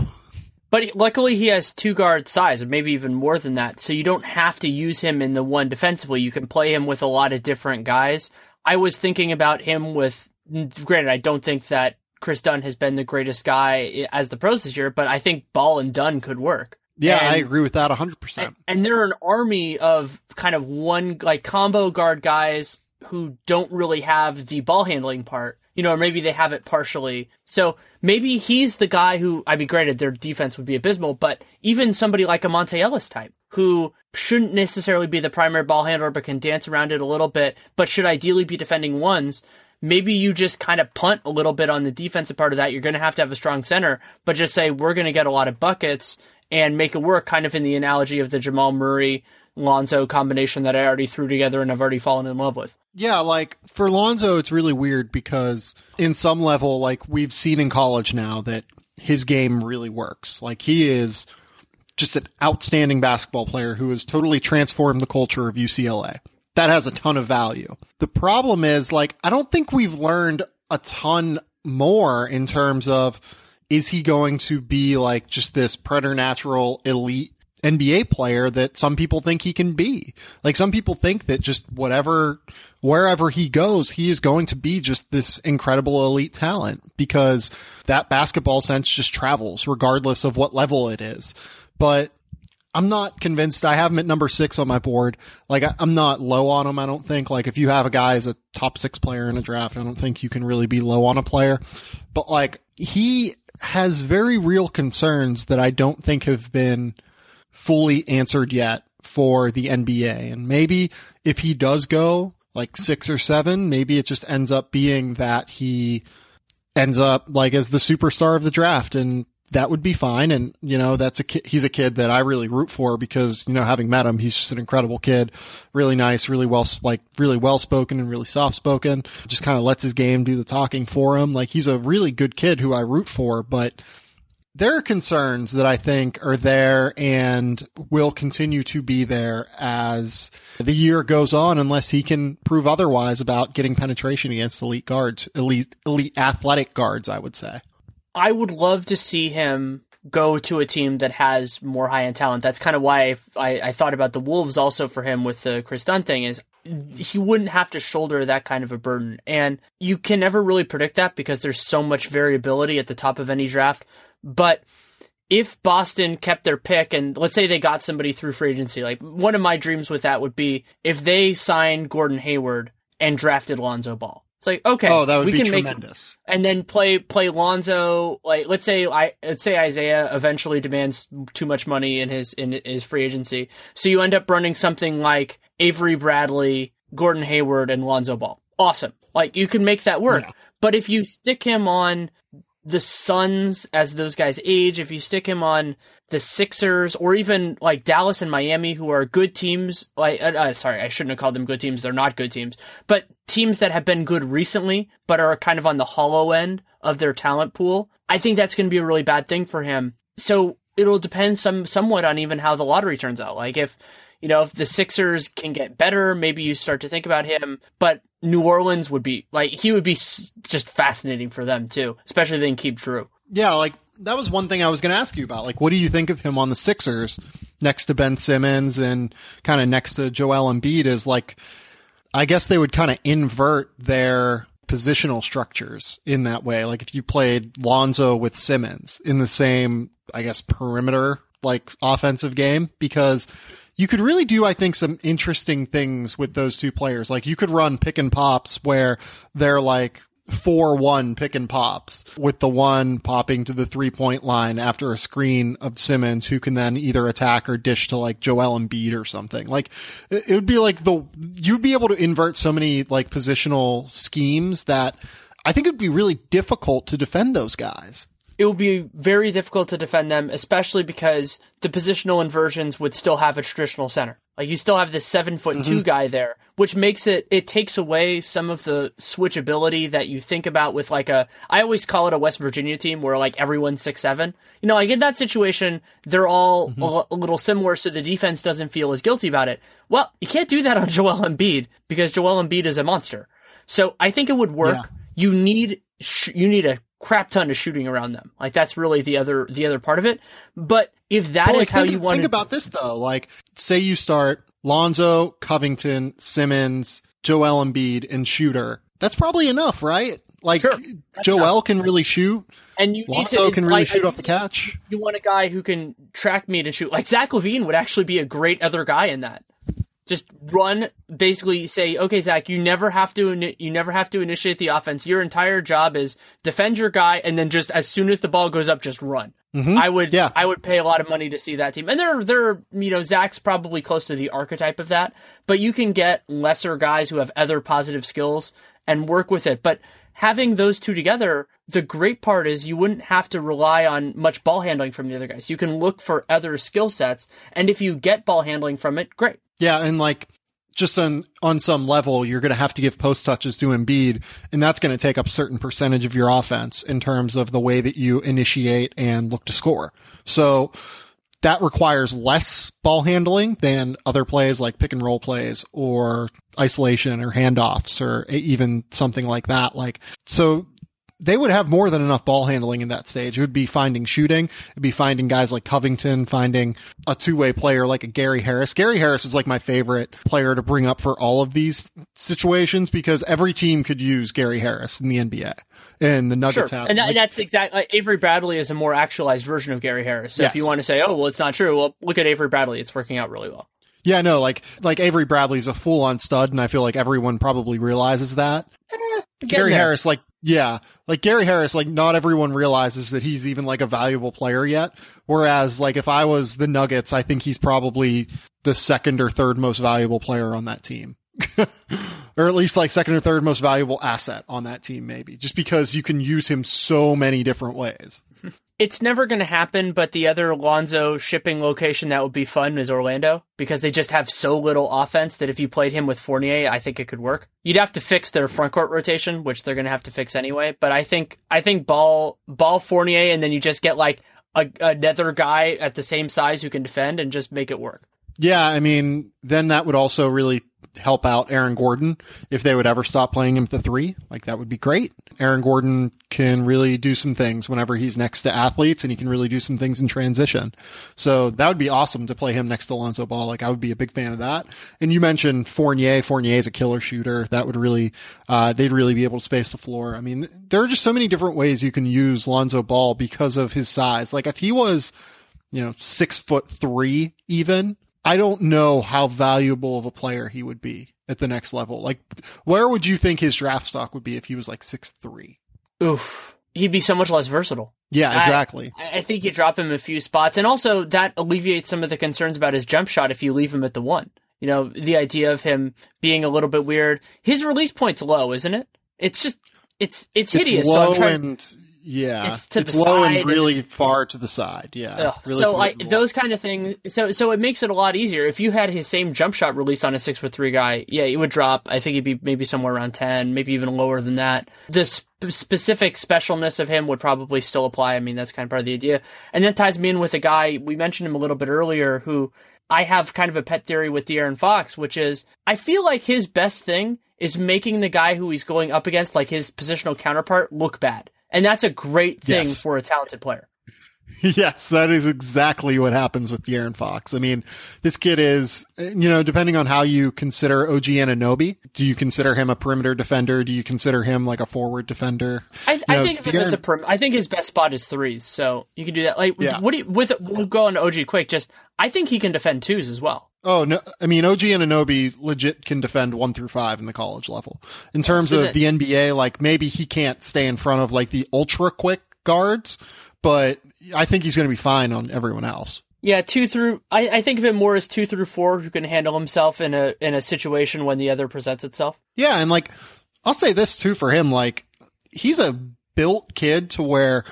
But luckily, he has two guard size, and maybe even more than that. So you don't have to use him in the one defensively. You can play him with a lot of different guys. I was thinking about him with, granted, I don't think that Kris Dunn has been the greatest guy as the pros this year, but I think Ball and Dunn could work. Yeah, and, I agree with that 100%. And, and they're an army of kind of one, like combo guard guys who don't really have the ball handling part you know, or maybe they have it partially. So maybe he's the guy who, I mean, granted, their defense would be abysmal, but even somebody like a Monta Ellis type who shouldn't necessarily be the primary ball handler, but can dance around it a little bit, but should ideally be defending ones. Maybe you just kind of punt a little bit on the defensive part of that. You're going to have to have a strong center, but just say, we're going to get a lot of buckets and make it work kind of in the analogy of the Jamal Murray Lonzo combination that I already threw together and I've already fallen in love with. Yeah, like for Lonzo, it's really weird because in some level, like we've seen in college now that his game really works. Like he is just an outstanding basketball player who has totally transformed the culture of UCLA. That has a ton of value. The problem is like, I don't think we've learned a ton more in terms of is he going to be like just this preternatural elite NBA player that some people think he can be. Like some people think that just whatever, wherever he goes, he is going to be just this incredible elite talent because that basketball sense just travels regardless of what level it is. But I'm not convinced. I have him at number six on my board. Like I, am not low on him. I don't think like if you have a guy as a top six player in a draft, I don't think you can really be low on a player, but like he has very real concerns that I don't think have been fully answered yet for the NBA. And maybe if he does go like six or seven, maybe it just ends up being that he ends up like as the superstar of the draft and that would be fine. And, you know, that's a kid, he's a kid that I really root for because, you know, having met him, he's just an incredible kid, really nice, really well, like really well spoken and really soft spoken, just kind of lets his game do the talking for him. Like he's a really good kid who I root for, but there are concerns that I think are there and will continue to be there as the year goes on, unless he can prove otherwise about getting penetration against elite guards, elite, elite athletic guards, I would say. I would love to see him go to a team that has more high end talent. That's kind of why I, I, thought about the Wolves also for him with the Kris Dunn thing is he wouldn't have to shoulder that kind of a burden. And you can never really predict that because there's so much variability at the top of any draft. But if Boston kept their pick and let's say they got somebody through free agency, like one of my dreams with that would be if they signed Gordon Hayward and drafted Lonzo Ball. It's like okay, oh, that would we be can tremendous. Make, and then play play Lonzo. Like let's say I let's say Isaiah eventually demands too much money in his in his free agency, so you end up running something like Avery Bradley, Gordon Hayward, and Lonzo Ball. Awesome, like you can make that work. Yeah. But if you stick him on the Suns as those guys age, if you stick him on the Sixers or even like Dallas and Miami, who are good teams, like, uh, uh, sorry, I shouldn't have called them good teams. They're not good teams, but teams that have been good recently, but are kind of on the hollow end of their talent pool. I think that's going to be a really bad thing for him. So it'll depend some, somewhat on even how the lottery turns out. Like if, you know, if the Sixers can get better, maybe you start to think about him. But New Orleans would be like he would be just fascinating for them too, especially if they can keep Drew. Yeah, like that was one thing I was going to ask you about. Like, what do you think of him on the Sixers next to Ben Simmons and kind of next to Joel Embiid? Is like, I guess they would kind of invert their positional structures in that way. Like, if you played Lonzo with Simmons in the same, I guess, perimeter like offensive game, because you could really do, I think, some interesting things with those two players. Like you could run pick and pops where they're like four one pick and pops with the one popping to the three point line after a screen of Simmons who can then either attack or dish to like Joel Embiid or something. Like it would be like the you'd be able to invert so many like positional schemes that I think it'd be really difficult to defend those guys it would be very difficult to defend them, especially because the positional inversions would still have a traditional center. Like you still have this seven foot mm-hmm. two guy there, which makes it, it takes away some of the switchability that you think about with like a, I always call it a West Virginia team where like everyone's six seven. You know, like in that situation, they're all mm-hmm. a, a little similar, so the defense doesn't feel as guilty about it. Well, you can't do that on Joel Embiid because Joel Embiid is a monster. So I think it would work. Yeah. You need, you need a crap ton of shooting around them. Like that's really the other the other part of it. But if that but is like, how think, you want to think about this though, like say you start Lonzo, Covington, Simmons, Joel Embiid, and Shooter. That's probably enough, right? Like sure, Joel can really shoot, and you Lonzo to, can really like, shoot off the catch. You want a guy who can track me to shoot. Like Zach LaVine would actually be a great other guy in that just run basically say okay zach you never have to you never have to initiate the offense your entire job is defend your guy and then just as soon as the ball goes up just run mm-hmm. i would yeah. i would pay a lot of money to see that team and they're they're you know zach's probably close to the archetype of that but you can get lesser guys who have other positive skills and work with it but having those two together the great part is you wouldn't have to rely on much ball handling from the other guys. You can look for other skill sets, and if you get ball handling from it, great. Yeah, and like just on on some level, you're going to have to give post touches to Embiid, and that's going to take up certain percentage of your offense in terms of the way that you initiate and look to score. So that requires less ball handling than other plays like pick and roll plays or isolation or handoffs or even something like that. Like so they would have more than enough ball handling in that stage. It would be finding shooting. It'd be finding guys like Covington, finding a two way player like a Gary Harris. Gary Harris is like my favorite player to bring up for all of these situations because every team could use Gary Harris in the NBA and the Nuggets sure. have. And, like, and that's exactly like, Avery Bradley is a more actualized version of Gary Harris. So Yes. if you want to say, oh, well, it's not true, well, look at Avery Bradley. It's working out really well. yeah, no, like like Avery Bradley's a full on stud, and I feel like everyone probably realizes that. Eh, getting Gary there. Harris, like, yeah, like Gary Harris, like, not everyone realizes that he's even like a valuable player yet. Whereas, like, if I was the Nuggets, I think he's probably the second or third most valuable player on that team. or at least like second or third most valuable asset on that team, maybe just because you can use him so many different ways. It's never going to happen, but the other Lonzo shipping location that would be fun is Orlando because they just have so little offense that if you played him with Fournier, I think it could work. You'd have to fix their front court rotation, which they're going to have to fix anyway. But I think I think ball ball Fournier, and then you just get like a, another guy at the same size who can defend and just make it work. Yeah, I mean, then that would also really help out Aaron Gordon if they would ever stop playing him the three. Like that would be great. Aaron Gordon can really do some things whenever he's next to athletes and he can really do some things in transition. So that would be awesome to play him next to Lonzo Ball. Like I would be a big fan of that. And you mentioned Fournier. Fournier is a killer shooter. That would really, uh, they'd really be able to space the floor. I mean, there are just so many different ways you can use Lonzo Ball because of his size. Like if he was, you know, six foot three even, I don't know how valuable of a player he would be at the next level. Like, where would you think his draft stock would be if he was like six three? Oof, he'd be so much less versatile. Yeah, exactly. I I think you drop him a few spots, and also that alleviates some of the concerns about his jump shot if you leave him at the one. You know, the idea of him being a little bit weird. His release point's low, isn't it? It's just it's it's hideous. it's so trying- and yeah, It's to the low side and and really it's- far to the side. Yeah, really so I, those kind of things. So so it makes it a lot easier if you had his same jump shot released on a six foot three guy. Yeah, it would drop. I think it'd be maybe somewhere around ten, maybe even lower than that. The sp- specific specialness of him would probably still apply. I mean, that's kind of part of the idea. And that ties me in with a guy we mentioned him a little bit earlier, who I have kind of a pet theory with De'Aaron Fox, which is I feel like his best thing is making the guy who he's going up against, like his positional counterpart, look bad. And that's a great thing Yes. for a talented player. Yes, that is exactly what happens with De'Aaron Fox. I mean, this kid is, you know, depending on how you consider OG Anunoby, do you consider him a perimeter defender? Do you consider him like a forward defender? I, I know, think as a De'Aaron- prim- I think his best spot is threes, so you can do that. Like, Yeah. what do you, with we'll go on to OG quick. Just I think he can defend twos as well. Oh no! I mean, OG Anunoby legit can defend one through five in the college level. In oh, terms So of that- the NBA, like maybe he can't stay in front of like the ultra quick guards, but I think he's going to be fine on everyone else. Yeah, two through. I, I think of him more as two through four who can handle himself in a in a situation when the other presents itself. Yeah, and like I'll say this too for him, like he's a built kid to where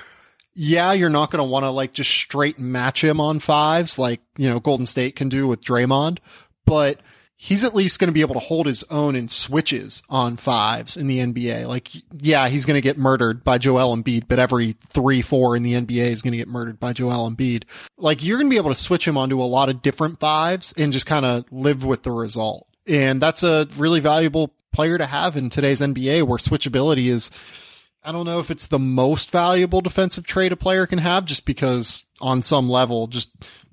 yeah, you're not going to want to like just straight match him on fives like, you know, Golden State can do with Draymond, but he's at least going to be able to hold his own in switches on fives in the NBA. Like, yeah, he's going to get murdered by Joel Embiid, but every three, four in the NBA is going to get murdered by Joel Embiid. Like, you're going to be able to switch him onto a lot of different fives and just kind of live with the result. And that's a really valuable player to have in today's NBA where switchability is, I don't know if it's the most valuable defensive trait a player can have just because on some level, just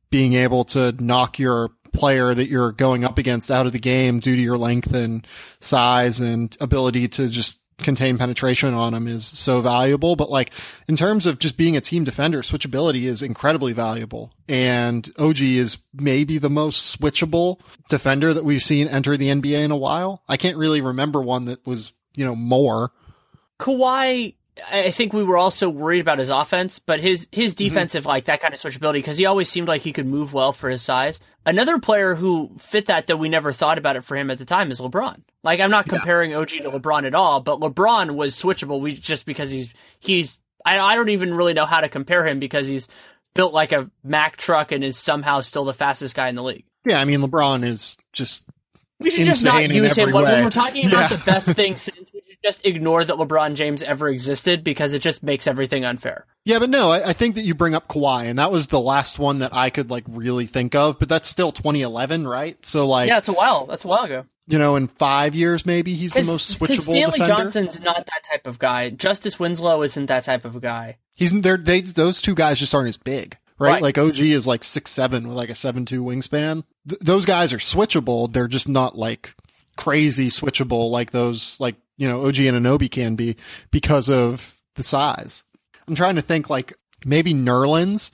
being able to knock your player that you're going up against out of the game due to your length and size and ability to just contain penetration on him is so valuable. But like in terms of just being a team defender, switchability is incredibly valuable. And OG is maybe the most switchable defender that we've seen enter the NBA in a while. I can't really remember one that was, you know, more. Kawhi, I think we were also worried about his offense, but his his mm-hmm. defensive like that kind of switchability because he always seemed like he could move well for his size. Another player who fit that that we never thought about it for him at the time is LeBron. Like I'm not comparing OG to LeBron at all, but LeBron was switchable. We just because he's he's I I don't even really know how to compare him because he's built like a Mack truck and is somehow still the fastest guy in the league. Yeah, I mean LeBron is just We should just not use him when, when we're talking about Yeah. the best thing since. Just ignore that LeBron James ever existed because it just makes everything unfair. Yeah, but no, I, I, think that you bring up Kawhi, and that was the last one that I could like really think of. But that's still 2011, right? So like, yeah, it's a while. That's a while ago. You know, in five years, maybe he's the most switchable Stanley defender. Johnson's not that type of guy. Justice Winslow isn't that type of guy. He's there. They those two guys just aren't as big, right? right. Like OG is like six seven with like a seven two wingspan. Th- those guys are switchable. They're just not like crazy switchable like those like you know OG Anunoby can be because of the size. I'm trying to think like maybe Nerlens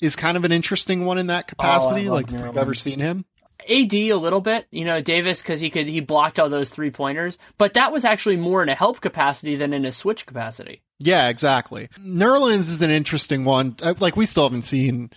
is kind of an interesting one in that capacity. Oh, like if you've ever seen him. AD a little bit, you know, Davis because he could he blocked all those three pointers, but that was actually more in a help capacity than in a switch capacity. Yeah, exactly. Nerlens is an interesting one. Uh, like we still haven't seen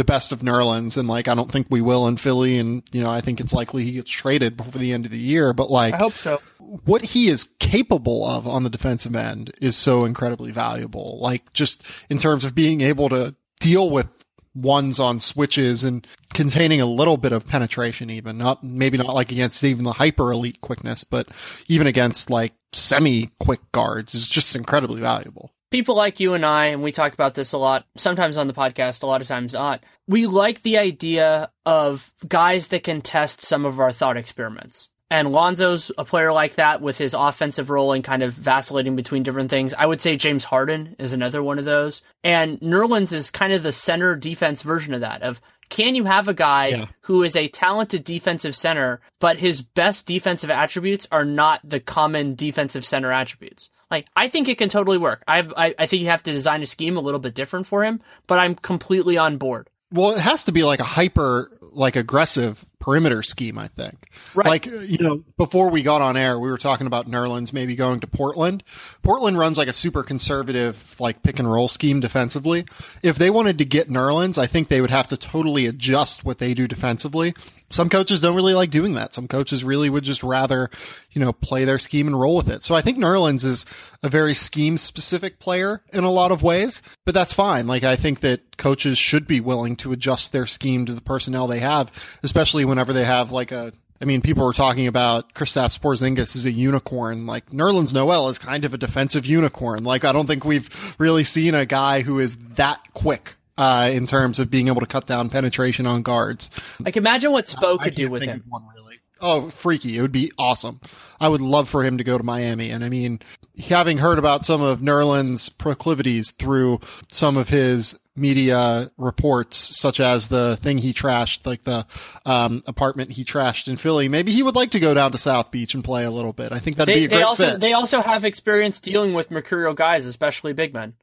the best of Nerlens, and like I don't think we will in Philly, and you know I think it's likely he gets traded before the end of the year. But like I hope so. What he is capable of on the defensive end is so incredibly valuable. Like just in terms of being able to deal with ones on switches and containing a little bit of penetration even not maybe not like against even the hyper elite quickness but even against like semi quick guards is just incredibly valuable people like you and I, and we talk about this a lot, sometimes on the podcast, a lot of times not, we like the idea of guys that can test some of our thought experiments. And Lonzo's a player like that with his offensive role and kind of vacillating between different things. I would say James Harden is another one of those. And Nerlens is kind of the center defense version of that of can you have a guy yeah. who is a talented defensive center, but his best defensive attributes are not the common defensive center attributes? Like, I think it can totally work. I've, I, I think you have to design a scheme a little bit different for him, but I'm completely on board. Well, it has to be like a hyper, like aggressive perimeter scheme, I think. Right. Like, you know, before we got on air, we were talking about Nerlens maybe going to Portland. Portland runs like a super conservative, like pick and roll scheme defensively. If they wanted to get Nerlens, I think they would have to totally adjust what they do defensively some coaches don't really like doing that. Some coaches really would just rather, you know, play their scheme and roll with it. So I think Nerlens is a very scheme specific player in a lot of ways, but that's fine. Like I think that coaches should be willing to adjust their scheme to the personnel they have, especially whenever they have like a I mean, people were talking about Kristaps Porzingis is a unicorn. Like Nerlens Noel is kind of a defensive unicorn. Like I don't think we've really seen a guy who is that quick uh, in terms of being able to cut down penetration on guards. Like imagine what Spo could do with him. One really. Oh, freaky! It would be awesome. I would love for him to go to Miami. And I mean, having heard about some of Nerlens' proclivities through some of his media reports, such as the thing he trashed, like the um, apartment he trashed in Philly. Maybe he would like to go down to South Beach and play a little bit. I think that'd they, be a great also, fit. They also have experience dealing with mercurial guys, especially big men.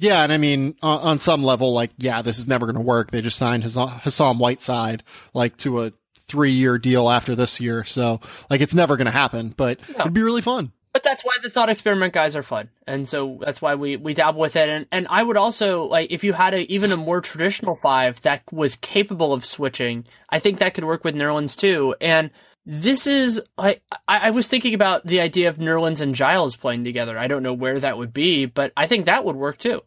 Yeah, and I mean, on, on some level, like, yeah, this is never going to work. They just signed Hassan Whiteside, like, to a three year deal after this year. So, like, it's never going to happen, but no. it'd be really fun. But that's why the thought experiment guys are fun. And so that's why we, we dabble with it. And, and I would also, like, if you had a, even a more traditional five that was capable of switching, I think that could work with Nerlens too. And, this is I, I was thinking about the idea of Nerlens and Giles playing together. I don't know where that would be, but I think that would work too.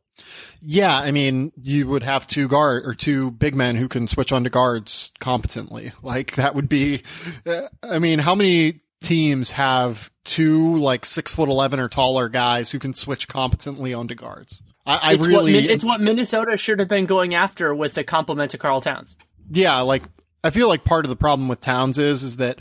Yeah, I mean, you would have two guard or two big men who can switch onto guards competently. Like that would be. Uh, I mean, how many teams have two like six foot eleven or taller guys who can switch competently onto guards? I, I it's really. What, it's what Minnesota should have been going after with the compliment to Karl Towns. Yeah, like I feel like part of the problem with Towns is is that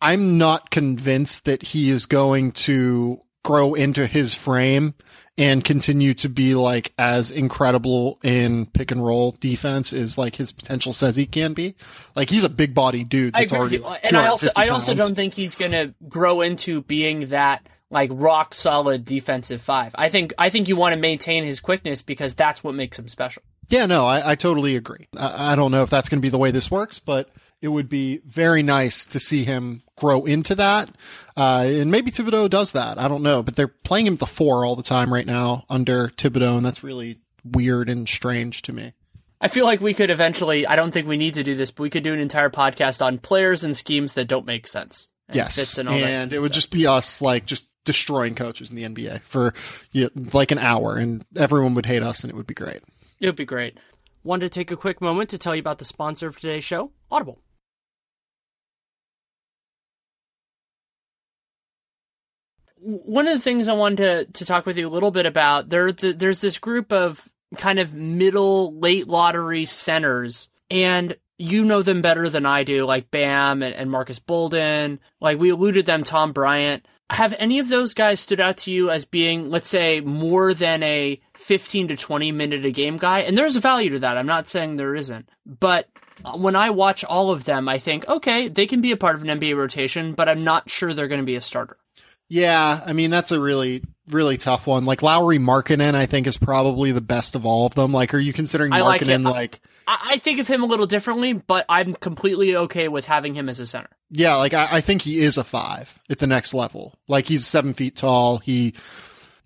I'm not convinced that he is going to grow into his frame and continue to be like as incredible in pick and roll defense as like his potential says he can be. Like he's a big body dude. That's already like and I also I also don't think he's gonna grow into being that like rock solid defensive five. I think I think you want to maintain his quickness because that's what makes him special. Yeah, no, I, I totally agree. I, I don't know if that's going to be the way this works, but it would be very nice to see him grow into that. Uh, and maybe Thibodeau does that. I don't know, but they're playing him the four all the time right now under Thibodeau, and that's really weird and strange to me. I feel like we could eventually, I don't think we need to do this, but we could do an entire podcast on players and schemes that don't make sense. And yes. And, and it would just be us like just destroying coaches in the NBA for you know, like an hour and everyone would hate us and it would be great. It would be great. Wanted to take a quick moment to tell you about the sponsor of today's show, Audible. One of the things I wanted to, to talk with you a little bit about there the, there's this group of kind of middle late lottery centers and you know them better than I do, like Bam and, and Marques Bolden. Like we alluded them, Tom Bryant. Have any of those guys stood out to you as being, let's say, more than a 15 to 20 minute a game guy? And there's a value to that. I'm not saying there isn't. But when I watch all of them, I think, okay, they can be a part of an NBA rotation, but I'm not sure they're going to be a starter. Yeah, I mean that's a really really tough one. Like Lauri Markkanen, I think is probably the best of all of them. Like, are you considering Markkanen like, like I, think of him a little differently, but I'm completely okay with having him as a center. Yeah, like I, I think he is a five at the next level. Like he's seven feet tall. He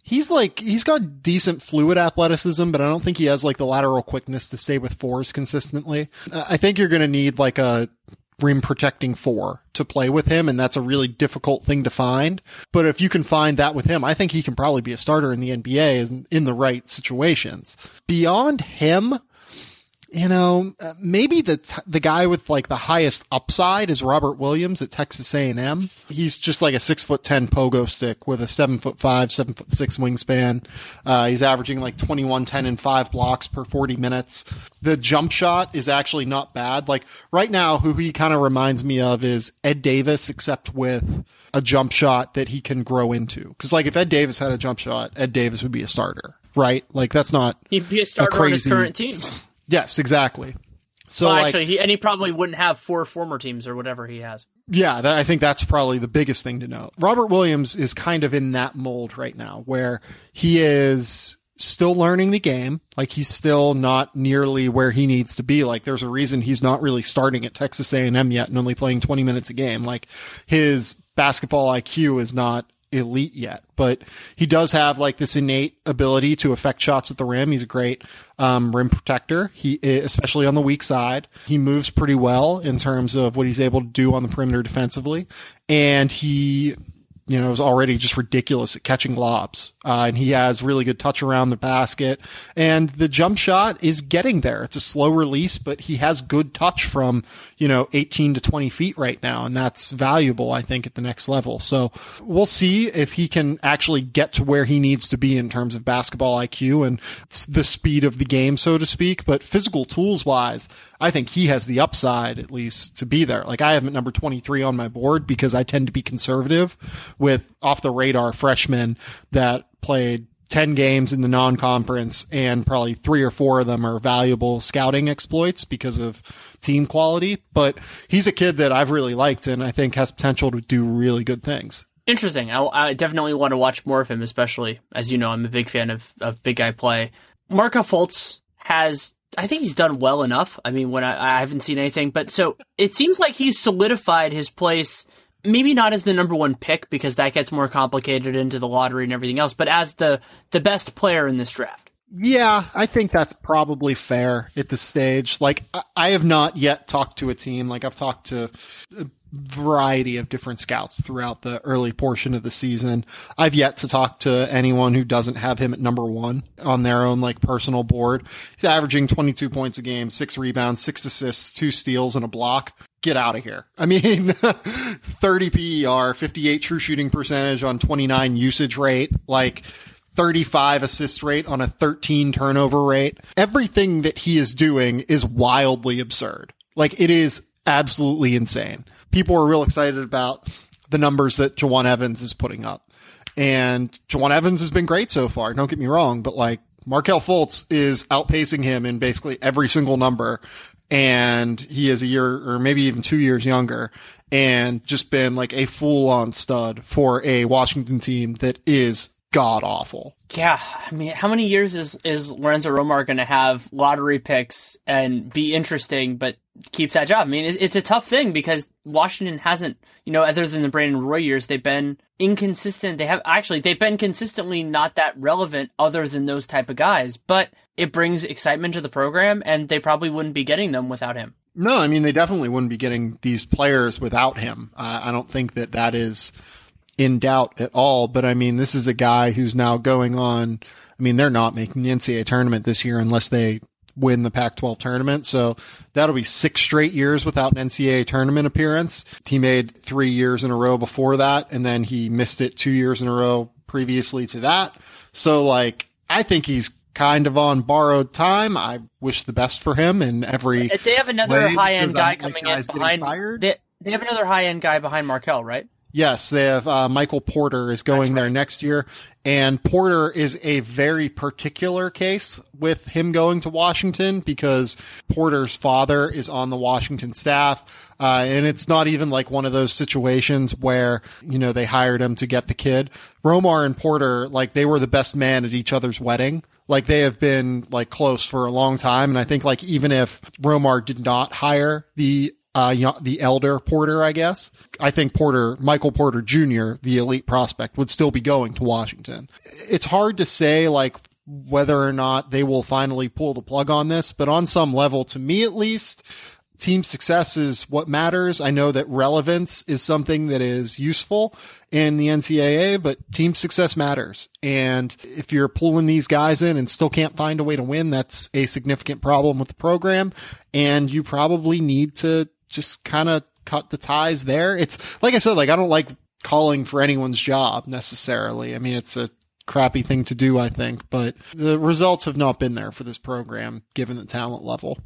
he's like he's got decent fluid athleticism, but I don't think he has like the lateral quickness to stay with fours consistently. I think you're going to need like a rim protecting four to play with him, and that's a really difficult thing to find. But if you can find that with him, I think he can probably be a starter in the NBA in the right situations. Beyond him, you know, uh, maybe the t- the guy with like the highest upside is Robert Williams at Texas A and M. He's just like a six foot ten pogo stick with a seven foot five, seven foot six wingspan. Uh, he's averaging like 21, 10, and five blocks per forty minutes. The jump shot is actually not bad. Like right now, who he kind of reminds me of is Ed Davis, except with a jump shot that he can grow into. Because like if Ed Davis had a jump shot, Ed Davis would be a starter, right? Like that's not he'd be a starter a crazy, on his current team. Yes, exactly. So well, like, actually, he, and he probably wouldn't have four former teams or whatever he has. Yeah, that, I think that's probably the biggest thing to know. Robert Williams is kind of in that mold right now, where he is still learning the game. Like he's still not nearly where he needs to be. Like there's a reason he's not really starting at Texas A&M yet and only playing 20 minutes a game. Like his basketball IQ is not elite yet, but he does have like this innate ability to affect shots at the rim. He's a great um, rim protector. He, especially on the weak side, he moves pretty well in terms of what he's able to do on the perimeter defensively, and he you know, is already just ridiculous at catching lobs. Uh, and he has really good touch around the basket. And the jump shot is getting there. It's a slow release, but he has good touch from, you know, 18 to 20 feet right now. And that's valuable, I think, at the next level. So we'll see if he can actually get to where he needs to be in terms of basketball IQ and the speed of the game, so to speak. But physical tools wise, I think he has the upside at least to be there. Like I have him at number 23 on my board because I tend to be conservative with off the radar freshmen that played 10 games in the non-conference and probably three or four of them are valuable scouting exploits because of team quality. But he's a kid that I've really liked and I think has potential to do really good things. Interesting. I, I definitely want to watch more of him, especially as you know, I'm a big fan of, of big guy play. Markelle Fultz has I think he's done well enough. I mean, when I, I haven't seen anything, but so it seems like he's solidified his place. Maybe not as the number one pick because that gets more complicated into the lottery and everything else, but as the the best player in this draft. Yeah, I think that's probably fair at this stage. Like, I have not yet talked to a team. Like, I've talked to a variety of different scouts throughout the early portion of the season. I've yet to talk to anyone who doesn't have him at number one on their own like personal board. He's averaging 22 points a game, six rebounds, six assists, two steals, and a block. Get out of here. I mean, 30 PER, 58 true shooting percentage on 29 usage rate. Like, 35 assist rate on a 13 turnover rate. Everything that he is doing is wildly absurd. Like it is absolutely insane. People are real excited about the numbers that Jawun Evans is putting up. And Jawun Evans has been great so far. Don't get me wrong, but like Markelle Fultz is outpacing him in basically every single number. And he is a year or maybe even two years younger and just been like a full on stud for a Washington team that is god awful. Yeah, I mean, how many years is is Lorenzo Romar going to have lottery picks and be interesting, but keeps that job? I mean, it, it's a tough thing because Washington hasn't, you know, other than the Brandon Roy years, they've been inconsistent. They have actually they've been consistently not that relevant, other than those type of guys. But it brings excitement to the program, and they probably wouldn't be getting them without him. No, I mean they definitely wouldn't be getting these players without him. Uh, I don't think that that is in doubt at all. But I mean, this is a guy who's now going on. I mean, they're not making the NCAA tournament this year unless they win the Pac 12 tournament. So that'll be six straight years without an NCAA tournament appearance. He made three years in a row before that, and then he missed it two years in a row previously to that. So, like, I think he's kind of on borrowed time. I wish the best for him in every. They have another high end guy coming in behind. They, they have another high end guy behind Markelle, right? Yes, they have uh, Michael Porter is going right. there next year, and Porter is a very particular case with him going to Washington because Porter's father is on the Washington staff, uh, and it's not even like one of those situations where you know they hired him to get the kid. Romar and Porter, like they were the best man at each other's wedding. Like they have been like close for a long time, and I think like even if Romar did not hire the uh, the elder Porter, I guess. I think Porter, Michael Porter Jr., the elite prospect, would still be going to Washington. It's hard to say, like, whether or not they will finally pull the plug on this, but on some level, to me at least, team success is what matters. I know that relevance is something that is useful in the NCAA, but team success matters. And if you're pulling these guys in and still can't find a way to win, that's a significant problem with the program. And you probably need to just kind of cut the ties there. It's like I said, like I don't like calling for anyone's job necessarily. I mean, it's a crappy thing to do, I think, but the results have not been there for this program given the talent level.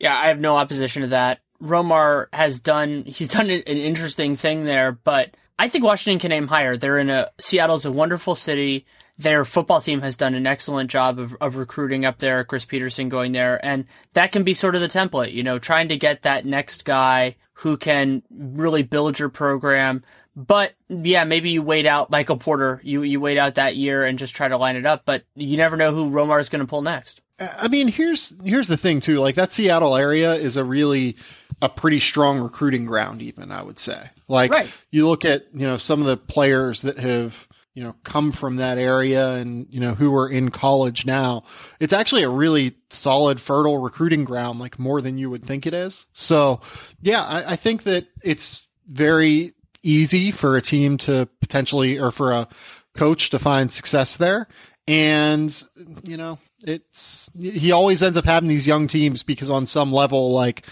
Yeah, I have no opposition to that. Romar has done he's done an interesting thing there, but I think Washington can aim higher. They're in a Seattle's a wonderful city their football team has done an excellent job of, of recruiting up there. Chris Petersen going there, and that can be sort of the template, you know, trying to get that next guy who can really build your program. But yeah, maybe you wait out Michael Porter, you you wait out that year and just try to line it up. But you never know who Romar is going to pull next. I mean, here's here's the thing too. Like that Seattle area is a really a pretty strong recruiting ground. Even I would say, like right. you look at you know some of the players that have you know, come from that area and, you know, who are in college now. It's actually a really solid, fertile recruiting ground, like more than you would think it is. So yeah, I, I think that it's very easy for a team to potentially, or for a coach to find success there. And, you know, it's, he always ends up having these young teams because on some level, like,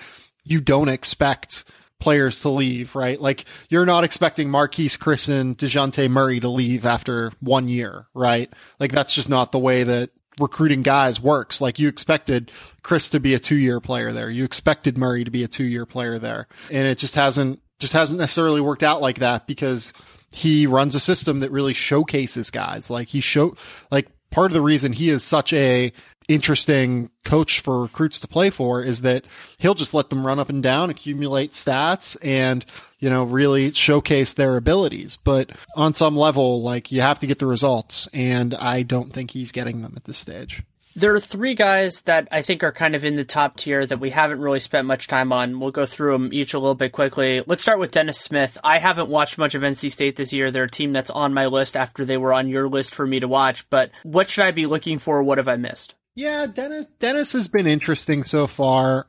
you don't expect players to leave, right? Like you're not expecting Marquese Chriss and Dejounte Murray to leave after one year, right? Like that's just not the way that recruiting guys works. Like you expected Chriss to be a two year player there. You expected Murray to be a two year player there. And it just hasn't, just hasn't necessarily worked out like that because he runs a system that really showcases guys. Like he show, like part of the reason he is such a interesting coach for recruits to play for is that he'll just let them run up and down, accumulate stats and, you know, really showcase their abilities. But on some level, like you have to get the results and I don't think he's getting them at this stage. There are three guys that I think are kind of in the top tier that we haven't really spent much time on. We'll go through them each a little bit quickly. Let's start with Dennis Smith. I haven't watched much of NC State this year. They're a team that's on my list after they were on your list for me to watch. But what should I be looking for? What have I missed? Yeah, Dennis Dennis has been interesting so far.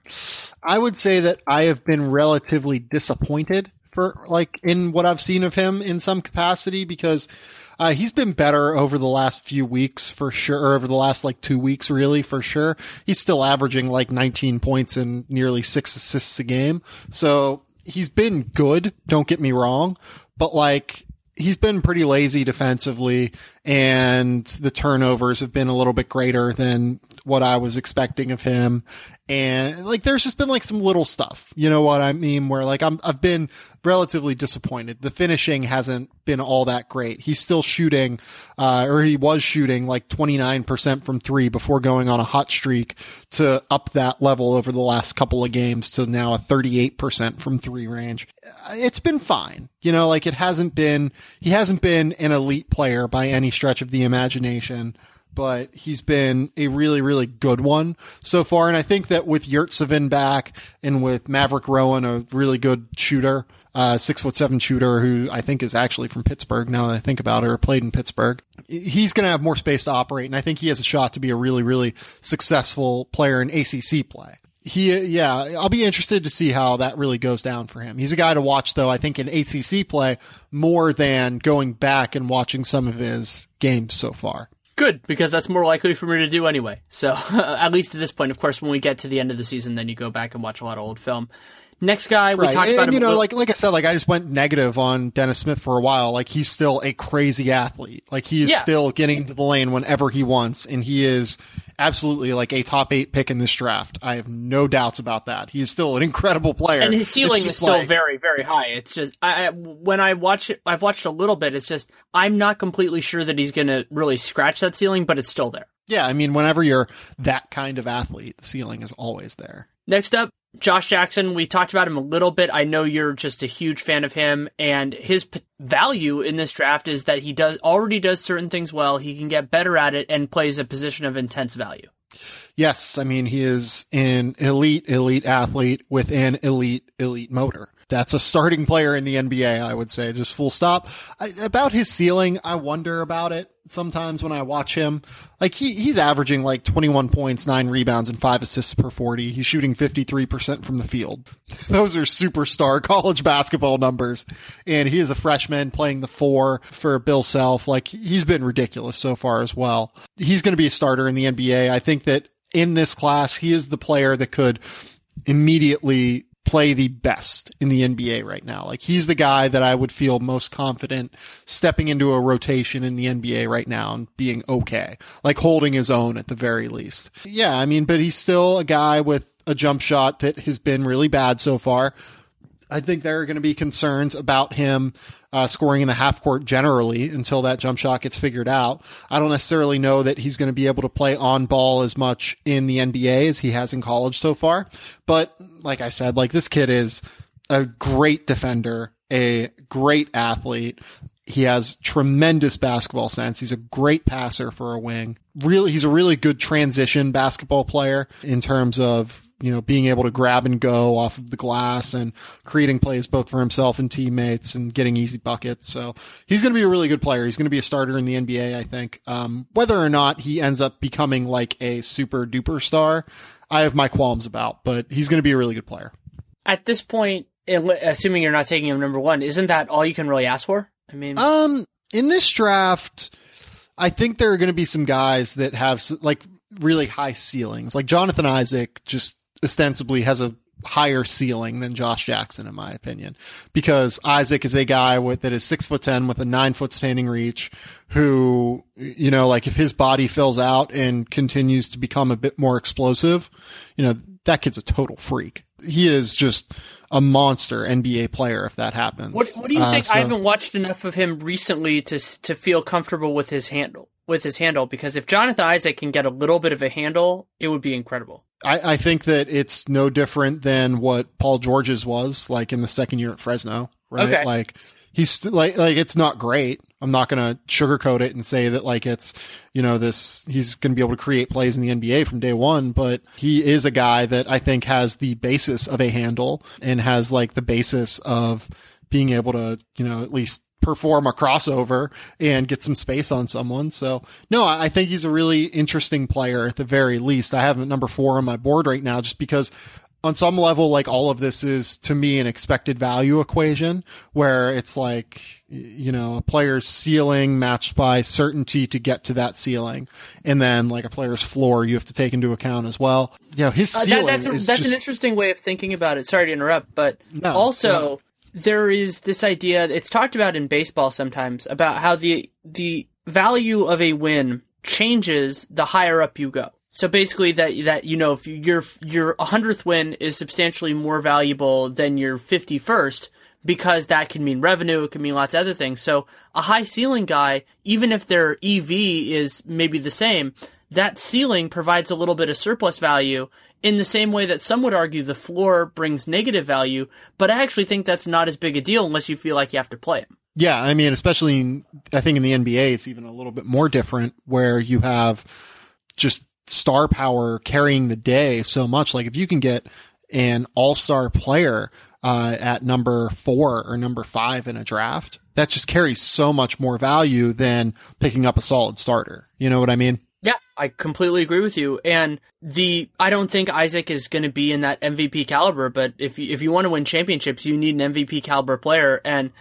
I would say that I have been relatively disappointed for like in what I've seen of him in some capacity because uh, he's been better over the last few weeks for sure, or over the last like two weeks, really for sure. He's still averaging like 19 points and nearly six assists a game. So he's been good. Don't get me wrong, but like he's been pretty lazy defensively and the turnovers have been a little bit greater than what I was expecting of him. And like, there's just been like some little stuff, you know what I mean? Where like I'm, I've been relatively disappointed. The finishing hasn't been all that great. He's still shooting, uh, or he was shooting like 29% from three before going on a hot streak to up that level over the last couple of games to now a 38% from three range. It's been fine. You know, like it hasn't been, he hasn't been an elite player by any stretch of the imagination but he's been a really, really good one so far. And I think that with Yurtseven back and with Maverick Rowan, a really good shooter, uh, six foot seven shooter who I think is actually from Pittsburgh now that I think about it or played in Pittsburgh. He's going to have more space to operate. And I think he has a shot to be a really, really successful player in ACC play. He, yeah, I'll be interested to see how that really goes down for him. He's a guy to watch though, I think in ACC play more than going back and watching some of his games so far. Good, because that's more likely for me to do anyway. So, at least at this point, of course, when we get to the end of the season, then you go back and watch a lot of old film. Next guy, we right. talked and, about him. You know, like like I said, like I just went negative on Dennis Smith for a while. Like he's still a crazy athlete. Like he is Yeah. still getting to the lane whenever he wants, and he is absolutely like a top eight pick in this draft. I have no doubts about that. He is still an incredible player, and his ceiling is still like- very, very high. It's just I, I- when I watch it, I've watched a little bit. It's just I'm not completely sure that he's going to really scratch that ceiling, but it's still there. Yeah, I mean, whenever you're that kind of athlete, the ceiling is always there. Next up, Josh Jackson. We talked about him a little bit. I know you're just a huge fan of him, and his p- value in this draft is that he does already does certain things well. He can get better at it and plays a position of intense value. Yes, I mean he is an elite, elite athlete with an elite, elite motor. That's a starting player in the NBA, I would say, just full stop. I, about his ceiling, I wonder about it sometimes when I watch him. Like he, he's averaging like 21 points, nine rebounds, and five assists per 40. He's shooting 53% from the field. Those are superstar college basketball numbers. And he is a freshman playing the four for Bill Self. Like he's been ridiculous so far as well. He's going to be a starter in the NBA. I think that in this class, he is the player that could immediately play the best in the NBA right now. Like he's the guy that I would feel most confident stepping into a rotation in the NBA right now and being okay, like holding his own at the very least. Yeah, I mean, but he's still a guy with a jump shot that has been really bad so far. I think there are going to be concerns about him uh, scoring in the half court generally until that jump shot gets figured out. I don't necessarily know that he's going to be able to play on ball as much in the NBA as he has in college so far. But like I said, like this kid is a great defender, a great athlete. He has tremendous basketball sense. He's a great passer for a wing. Really, he's a really good transition basketball player in terms of you know, being able to grab and go off of the glass and creating plays both for himself and teammates and getting easy buckets. So he's going to be a really good player. He's going to be a starter in the NBA, I think. Um, whether or not he ends up becoming like a super duper star, I have my qualms about, but he's going to be a really good player. At this point, assuming you're not taking him number one, isn't that all you can really ask for? I mean, Um, in this draft, I think there are going to be some guys that have like really high ceilings. Like Jonathan Isaac just ostensibly has a higher ceiling than Josh Jackson, in my opinion, because Isaac is a guy with that is six foot ten with a nine foot standing reach, who you know, like if his body fills out and continues to become a bit more explosive, you know, that kid's a total freak. He is just a monster NBA player if that happens. what, what do you Uh, think? so- I haven't watched enough of him recently to to feel comfortable with his handle. With his handle, because if Jonathan Isaac can get a little bit of a handle, it would be incredible. I, I think that it's no different than what Paul George's was like in the second year at Fresno, right? Okay. Like he's like like it's not great. I'm not going to sugarcoat it and say that like it's you know this he's going to be able to create plays in the NBA from day one, but he is a guy that I think has the basis of a handle and has like the basis of being able to you know at least perform a crossover and get some space on someone. So no, I think he's a really interesting player at the very least. I have him at number four on my board right now just because on some level, like all of this is to me an expected value equation where it's like, you know, a player's ceiling matched by certainty to get to that ceiling. And then like a player's floor you have to take into account as well. You know, his Uh, ceiling that, that's a, that's just, an interesting way of thinking about it. Sorry to interrupt, but No, also no. There is this idea. It's talked about in baseball sometimes about how the the value of a win changes the higher up you go. So basically, that that you know, if your your hundredth win is substantially more valuable than your fifty first, because that can mean revenue, it can mean lots of other things. So a high ceiling guy, even if their EV is maybe the same, that ceiling provides a little bit of surplus value in the same way that some would argue the floor brings negative value, but I actually think that's not as big a deal unless you feel like you have to play him. Yeah, I mean, especially in, I think in the NBA, it's even a little bit more different where you have just star power carrying the day so much. Like if you can get an all star player uh, at number four or number five in a draft, that just carries so much more value than picking up a solid starter. You know what I mean? Yeah, I completely agree with you. And the I don't think Isaac is going to be in that MVP caliber, but if you, if you want to win championships, you need an MVP caliber player. And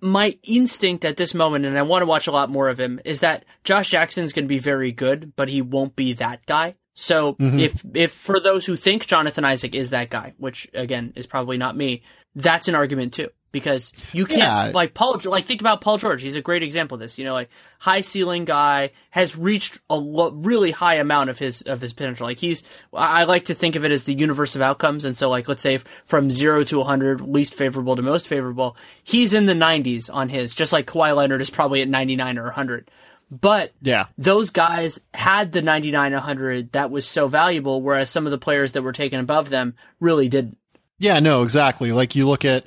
my instinct at this moment, and I want to watch a lot more of him, is that Josh Jackson's going to be very good, but he won't be that guy. So mm-hmm. if if for those who think Jonathan Isaac is that guy, which again is probably not me, that's an argument too because you can't yeah. like Paul like think about Paul George he's a great example of this you know like high ceiling guy has reached a lo- really high amount of his of his potential like he's I like to think of it as the universe of outcomes and so like let's say from 0 to 100 least favorable to most favorable he's in the 90s on his just like Kawhi Leonard is probably at 99 or 100 but yeah, those guys had the 99 100 that was so valuable, whereas some of the players that were taken above them really didn't. Yeah, no, exactly. Like you look at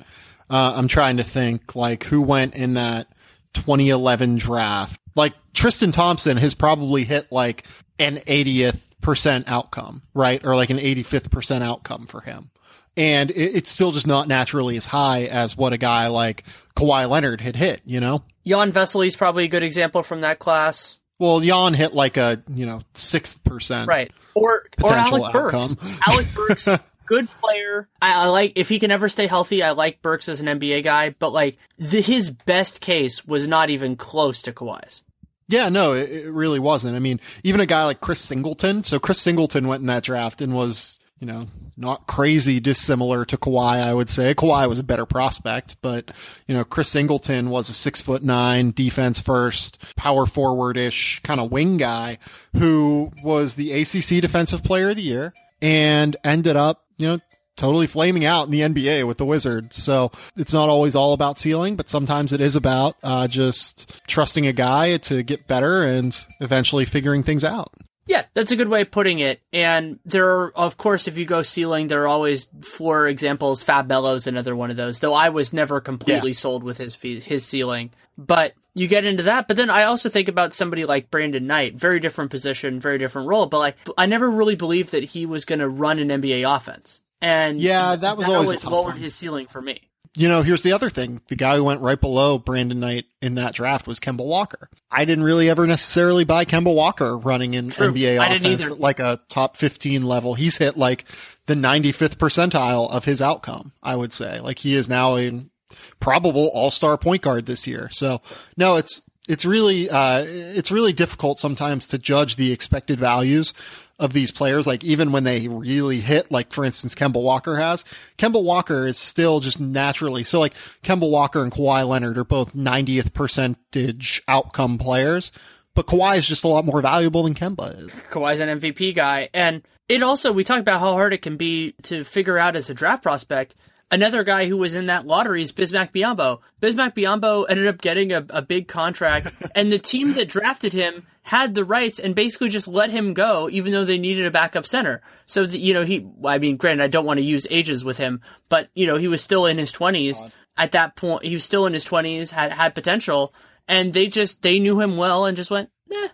uh, I'm trying to think like who went in that 2011 draft. Like Tristan Thompson has probably hit like an 80th percent outcome, right? Or like an 85th percent outcome for him. And it, it's still just not naturally as high as what a guy like Kawhi Leonard had hit, you know? Jan Vesely's probably a good example from that class. Well, Jan hit like a, you know, sixth percent. Right. Or, or Alec Burks. Alec Burks good player. I, I, like if he can ever stay healthy. I like Burks as an NBA guy, but like the, his best case was not even close to Kawhi's. Yeah, no, it, it, really wasn't. I mean, even a guy like Chris Singleton. So Chris Singleton went in that draft and was, you know, not crazy dissimilar to Kawhi. I would say Kawhi was a better prospect, but you know, Chris Singleton was a six foot nine defense first, power forward ish kind of wing guy who was the ACC Defensive Player of the Year and ended up you know, totally flaming out in the NBA with the Wizards. So it's not always all about ceiling, but sometimes it is about uh, just trusting a guy to get better and eventually figuring things out. Yeah, that's a good way of putting it. And there are, of course, if you go ceiling, there are always floor examples. Fab Melo's another one of those, though I was never completely yeah. sold with his his ceiling. But you get into that. But then I also think about somebody like Brandon Knight, very different position, very different role. But like, I never really believed that he was going to run an NBA offense. And yeah, that was that always, always lowered one. his ceiling for me. You know, here's the other thing. The guy who went right below Brandon Knight in that draft was Kemba Walker. I didn't really ever necessarily buy Kemba Walker running in True. NBA I offense at like a top 15 level. He's hit like the 95th percentile of his outcome, I would say. Like he is now in probable all-star point guard this year. So no, it's, it's really, uh, it's really difficult sometimes to judge the expected values of these players. Like even when they really hit, like for instance, Kemba Walker has, Kemba Walker is still just naturally. So like Kemba Walker and Kawhi Leonard are both 90th percentage outcome players, but Kawhi is just a lot more valuable than Kemba is. Kawhi's an MVP guy. And it also, we talk about how hard it can be to figure out as a draft prospect Another guy who was in that lottery is Bismack Biyombo. Bismack Biyombo ended up getting a, a big contract, and the team that drafted him had the rights and basically just let him go, even though they needed a backup center. So, the, you know, he, I mean, granted, I don't want to use ages with him, but, you know, he was still in his 20s. At that point, he was still in his 20s, had, had potential, and they just, they knew him well and just went, eh,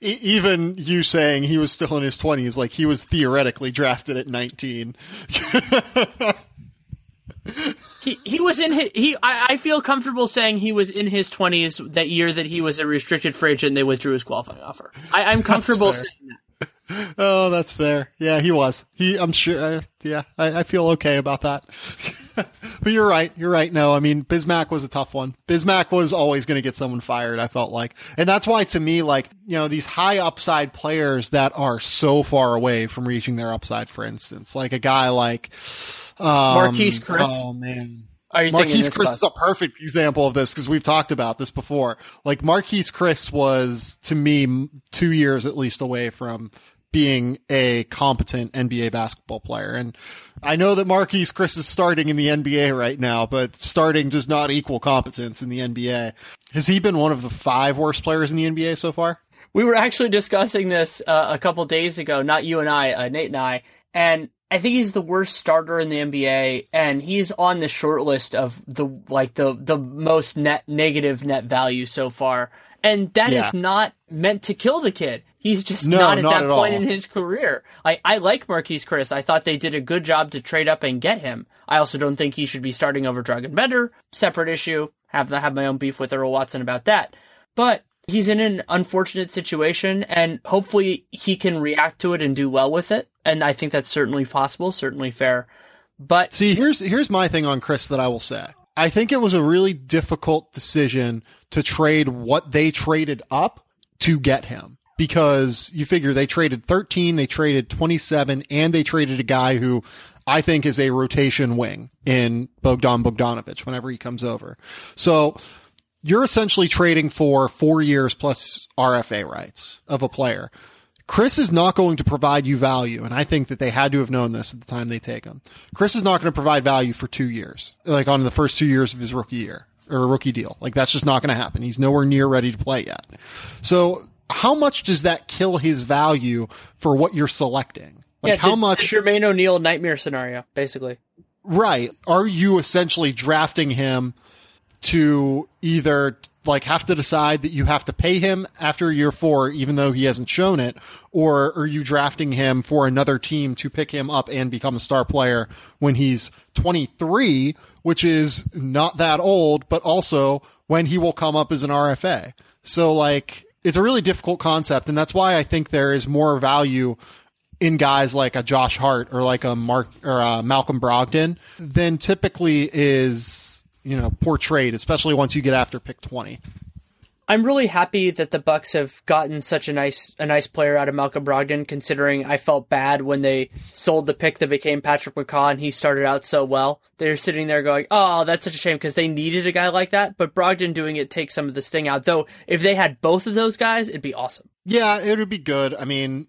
even you saying he was still in his 20s, like he was theoretically drafted at 19. he he was in his, he I, I, feel comfortable saying he was in his 20s that year that he was a restricted free agent and they withdrew his qualifying offer. I, am comfortable saying that. Oh, that's fair. Yeah, he was. He, I'm sure. Uh, yeah, I, I, feel okay about that. but you're right. You're right. No, I mean, Bismack was a tough one. Bismack was always going to get someone fired. I felt like, and that's why to me, like, you know, these high upside players that are so far away from reaching their upside, for instance, like a guy like, um, Marquese Chriss. Oh man. Marquese Chriss is a perfect example of this because we've talked about this before. Like Marquese Chriss was to me two years at least away from being a competent NBA basketball player. And I know that Marquese Chriss is starting in the NBA right now, but starting does not equal competence in the NBA. Has he been one of the five worst players in the NBA so far? We were actually discussing this uh, a couple days ago, not you and I, uh, Nate and I, and I think he's the worst starter in the NBA, and he's on the short list of the like the the most net negative net value so far. And that yeah. is not meant to kill the kid. He's just no, not at not that at point all. in his career. I, I like Marquese Chriss. I thought they did a good job to trade up and get him. I also don't think he should be starting over Dragan Bender. Separate issue. Have have my own beef with Earl Watson about that. But he's in an unfortunate situation and hopefully he can react to it and do well with it. And I think that's certainly possible, certainly fair. But see, here's here's my thing on Chriss that I will say. I think it was a really difficult decision to trade what they traded up to get him because you figure they traded 13, they traded 27, and they traded a guy who I think is a rotation wing in Bogdan Bogdanovic whenever he comes over. So you're essentially trading for four years plus RFA rights of a player. Chriss is not going to provide you value, and I think that they had to have known this at the time they take him. Chriss is not going to provide value for two years, like on the first two years of his rookie year or a rookie deal. Like that's just not going to happen. He's nowhere near ready to play yet. So how much does that kill his value for what you're selecting? Like yeah, how the, much the Jermaine O'Neal nightmare scenario, basically. Right. Are you essentially drafting him to either like have to decide that you have to pay him after year four, even though he hasn't shown it, or are you drafting him for another team to pick him up and become a star player when he's 23, which is not that old, but also when he will come up as an RFA. So like, it's a really difficult concept. And that's why I think there is more value in guys like a Josh Hart or like a Mark or a Malcolm Brogdon than typically is you know portrayed, especially once you get after pick twenty. I'm really happy that the Bucks have gotten such a nice a nice player out of Malcolm Brogdon. Considering I felt bad when they sold the pick that became Patrick McCaw, and he started out so well. They're sitting there going, "Oh, that's such a shame," because they needed a guy like that. But Brogdon doing it takes some of the sting out. Though, if they had both of those guys, it'd be awesome. Yeah, it would be good. I mean,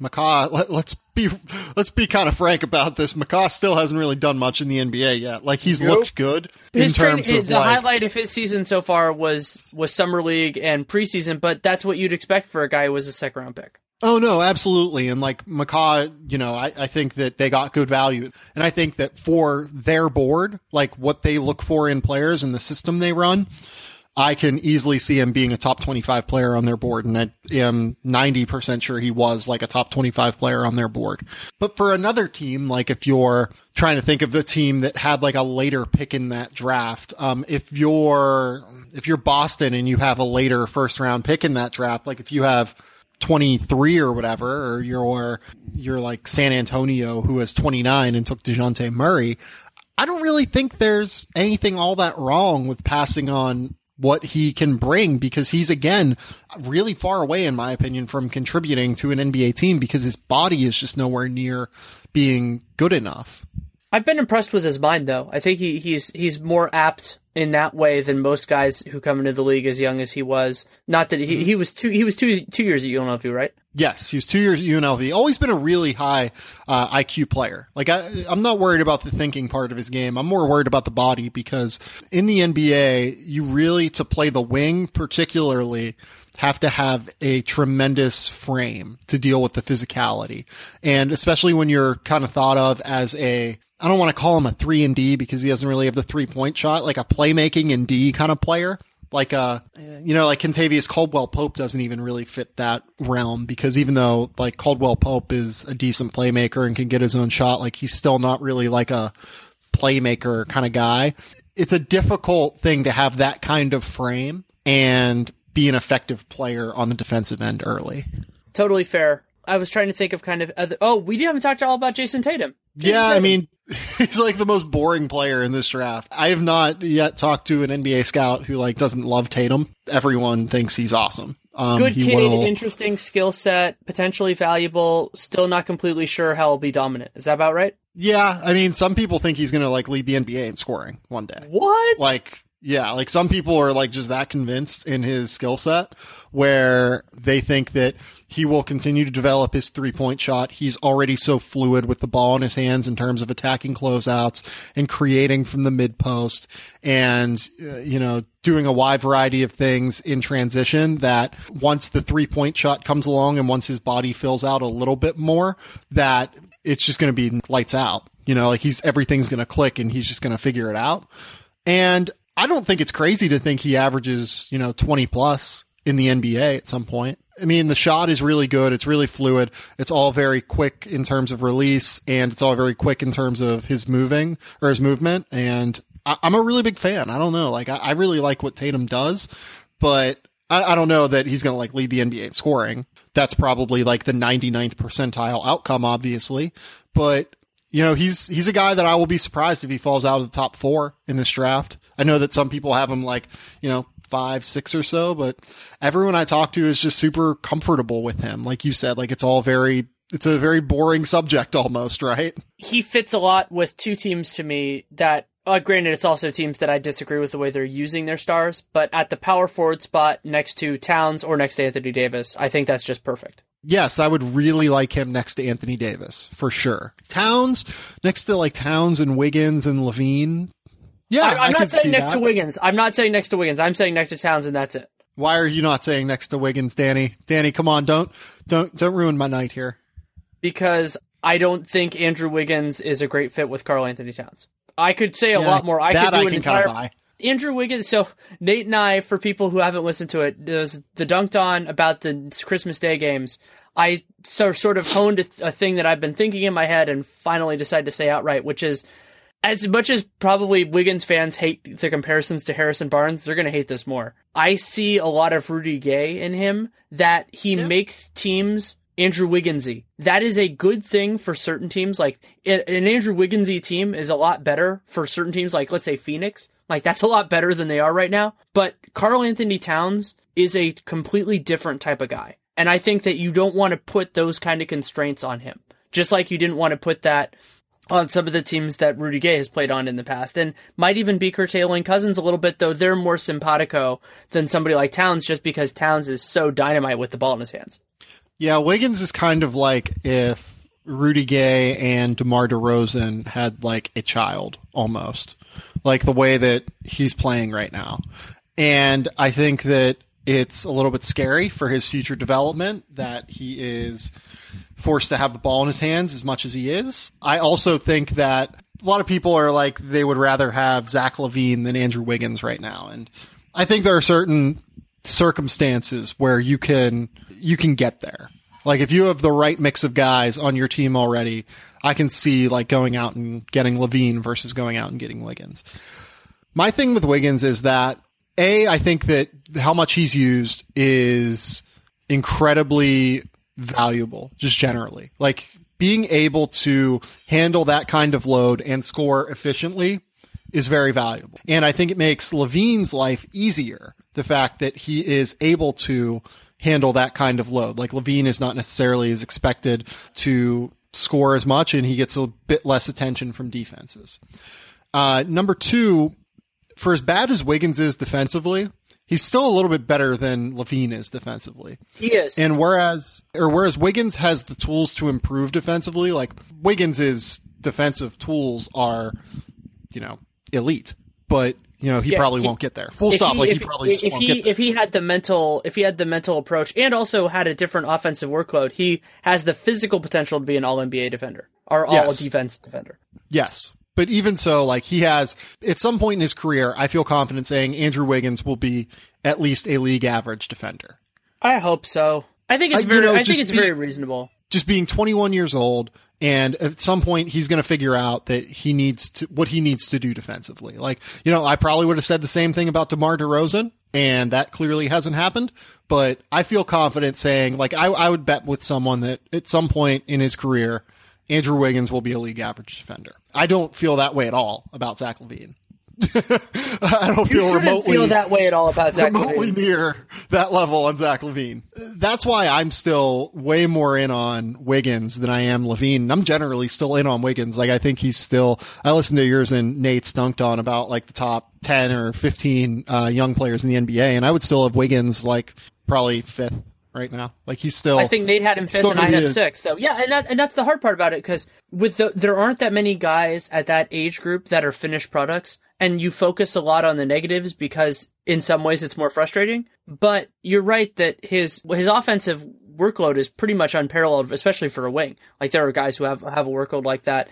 McCaw, let, us be let's be kind of frank about this. McCaw still hasn't really done much in the NBA yet. Like he's nope. looked good his in terms train, of the like, highlight of his season so far was was summer league and preseason, but that's what you'd expect for a guy who was a second round pick. Oh no, absolutely. And like McCaw, you know, I, I think that they got good value. And I think that for their board, like what they look for in players and the system they run, I can easily see him being a top 25 player on their board. And I am 90% sure he was like a top 25 player on their board. But for another team, like if you're trying to think of the team that had like a later pick in that draft, um, if you're, if you're Boston and you have a later first round pick in that draft, like if you have 23 or whatever, or you're, you're like San Antonio who has 29 and took DeJounte Murray, I don't really think there's anything all that wrong with passing on what he can bring because he's again really far away in my opinion from contributing to an NBA team because his body is just nowhere near being good enough. I've been impressed with his mind though. I think he, he's he's more apt in that way than most guys who come into the league as young as he was. Not that he, he was two he was two two years at UNLV, right? Yes, he was two years at UNLV. Always been a really high uh, IQ player. Like I, I'm not worried about the thinking part of his game. I'm more worried about the body because in the NBA, you really to play the wing, particularly, have to have a tremendous frame to deal with the physicality, and especially when you're kind of thought of as a I don't want to call him a three and D because he doesn't really have the three point shot, like a playmaking and D kind of player. Like uh you know, like Kentavious Caldwell Pope doesn't even really fit that realm because even though like Caldwell Pope is a decent playmaker and can get his own shot, like he's still not really like a playmaker kind of guy. It's a difficult thing to have that kind of frame and be an effective player on the defensive end early. Totally fair. I was trying to think of kind of other. Oh, we do haven't talked at all about Jayson Tatum. Jayson yeah, Tatum. I mean, he's like the most boring player in this draft. I have not yet talked to an NBA scout who like doesn't love Tatum. Everyone thinks he's awesome. Um, Good kid, will... interesting skill set, potentially valuable. Still not completely sure how he'll be dominant. Is that about right? Yeah, I mean, some people think he's going to like lead the NBA in scoring one day. What? Like, yeah, like some people are like just that convinced in his skill set where they think that he will continue to develop his three point shot. He's already so fluid with the ball in his hands in terms of attacking closeouts and creating from the mid post and, uh, you know, doing a wide variety of things in transition that once the three point shot comes along and once his body fills out a little bit more, that it's just going to be lights out. You know, like he's everything's going to click and he's just going to figure it out. And I don't think it's crazy to think he averages, you know, 20 plus in the NBA at some point. I mean, the shot is really good. It's really fluid. It's all very quick in terms of release and it's all very quick in terms of his moving or his movement. And I, am a really big fan. I don't know. Like, I, I really like what Tatum does, but I, I don't know that he's going to like lead the NBA in scoring. That's probably like the 99th percentile outcome, obviously, but you know, he's he's a guy that I will be surprised if he falls out of the top four in this draft. I know that some people have him like, you know, five, six or so, but everyone I talk to is just super comfortable with him. Like you said, like it's all very it's a very boring subject almost, right? He fits a lot with two teams to me that uh, granted, it's also teams that I disagree with the way they're using their stars, but at the power forward spot next to Towns or next to Anthony Davis, I think that's just perfect. Yes, I would really like him next to Anthony Davis for sure. Towns next to like Towns and Wiggins and LaVine. Yeah, I, am not saying next that. to Wiggins. I'm not saying next to Wiggins. I'm saying next to Towns, and that's it. Why are you not saying next to Wiggins, Danny? Danny, come on, don't don't don't ruin my night here. Because I don't think Andrew Wiggins is a great fit with Karl Anthony Towns. I could say a Yeah, lot more. I that could do I an can entire buy. Andrew Wiggins. So Nate and I, for people who haven't listened to it, there was the Dunc'd On about the Christmas Day games. I so sort of honed a, a thing that I've been thinking in my head and finally decided to say outright, which is as much as probably Wiggins fans hate the comparisons to Harrison Barnes, they're going to hate this more. I see a lot of Rudy Gay in him that he makes teams Andrew Wigginsy. That is a good thing for certain teams. Like an an Andrew Wigginsy team is a lot better for certain teams, like let's say Phoenix. Like that's a lot better than they are right now. But Karl Anthony Towns is a completely different type of guy. And I think that you don't want to put those kind of constraints on him. Just like you didn't want to put that on some of the teams that Rudy Gay has played on in the past, and might even be curtailing Cousins a little bit, though they're more simpatico than somebody like Towns, just because Towns is so dynamite with the ball in his hands. Yeah, Wiggins is kind of like if Rudy Gay and DeMar DeRozan had like a child almost, like the way that he's playing right now. And I think that it's a little bit scary for his future development that he is forced to have the ball in his hands as much as he is. I also think that a lot of people are like they would rather have Zach LaVine than Andrew Wiggins right now, and I think there are certain circumstances where you can you can get there. Like if you have the right mix of guys on your team already, I can see like going out and getting LaVine versus going out and getting Wiggins. My thing with Wiggins is that a I think that how much he's used is incredibly valuable just generally. Like being able to handle that kind of load and score efficiently is very valuable. And I think it makes LaVine's life easier. The fact that he is able to handle that kind of load. Like LaVine is not necessarily as expected to score as much and he gets a bit less attention from defenses. Uh, number two, for as bad as Wiggins is defensively, he's still a little bit better than LaVine is defensively. He is. And whereas, or whereas Wiggins has the tools to improve defensively, like Wiggins's defensive tools are, you know, elite. But you know, he Yeah, probably he- won't get there. Full stop. he- like if, he probably just if won't he get there. if he had the mental if he had the mental approach and also had a different offensive workload, he has the physical potential to be an All NBA defender or All Yes. Defense defender. Yes. But even so, like he has at some point in his career, I feel confident saying Andrew Wiggins will be at least a league average defender. I hope so. I think it's I- very know, I think it's be- very reasonable. Just being 21 years old, and at some point he's going to figure out that he needs to what he needs to do defensively. Like you know, I probably would have said the same thing about DeMar DeRozan, and that clearly hasn't happened. But I feel confident saying, like, I, I would bet with someone that at some point in his career, Andrew Wiggins will be a league average defender. I don't feel that way at all about Zach LaVine. I don't You feel remotely feel that way at all about Zach remotely LaVine. near that level on Zach LaVine. That's why I'm still way more in on Wiggins than I am LaVine. I'm generally still in on Wiggins. Like I think he's still. I listened to yours and Nate's Dunc'd On about like the top ten or fifteen uh, young players in the NBA, and I would still have Wiggins like probably fifth right now. Like he's still. I think Nate had him fifth and I had sixth. So yeah, and that and that's the hard part about it because with the there aren't that many guys at that age group that are finished products, and you focus a lot on the negatives because in some ways it's more frustrating. But you're right that his his offensive workload is pretty much unparalleled, especially for a wing. Like there are guys who have have a workload like that,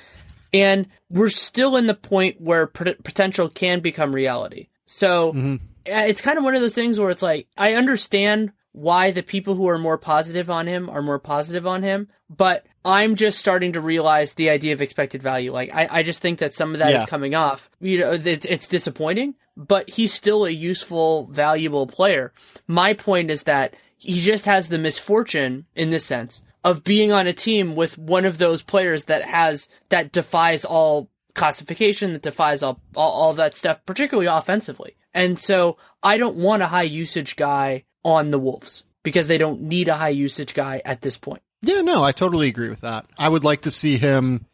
and we're still in the point where pot- potential can become reality. So uh, it's kind of one of those things where it's like I understand why the people who are more positive on him are more positive on him, but I'm just starting to realize the idea of expected value. Like I, I just think that some of that is Yeah. coming off. You know, it's, it's disappointing, but he's still a useful, valuable player. My point is that he just has the misfortune, in this sense, of being on a team with one of those players that has that defies all classification, that defies all all, all that stuff, particularly offensively. And so I don't want a high usage guy on the Wolves because they don't need a high usage guy at this point. Yeah, no, I totally agree with that. I would like to see him,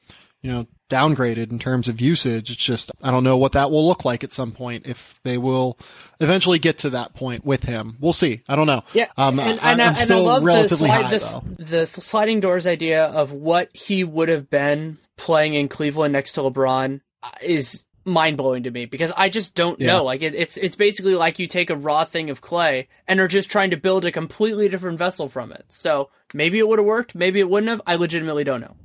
you know, downgraded in terms of usage. It's just I don't know what that will look like at some point if they will eventually get to that point with him. We'll see. I don't know. Yeah, um, and, I, I'm and still I love relatively the, slide, high the, the sliding doors idea of what he would have been playing in Cleveland next to LeBron is mind blowing to me because I just don't Yeah. know. Like it, it's it's basically like you take a raw thing of clay and are just trying to build a completely different vessel from it. So maybe it would have worked, maybe it wouldn't have. I legitimately don't know.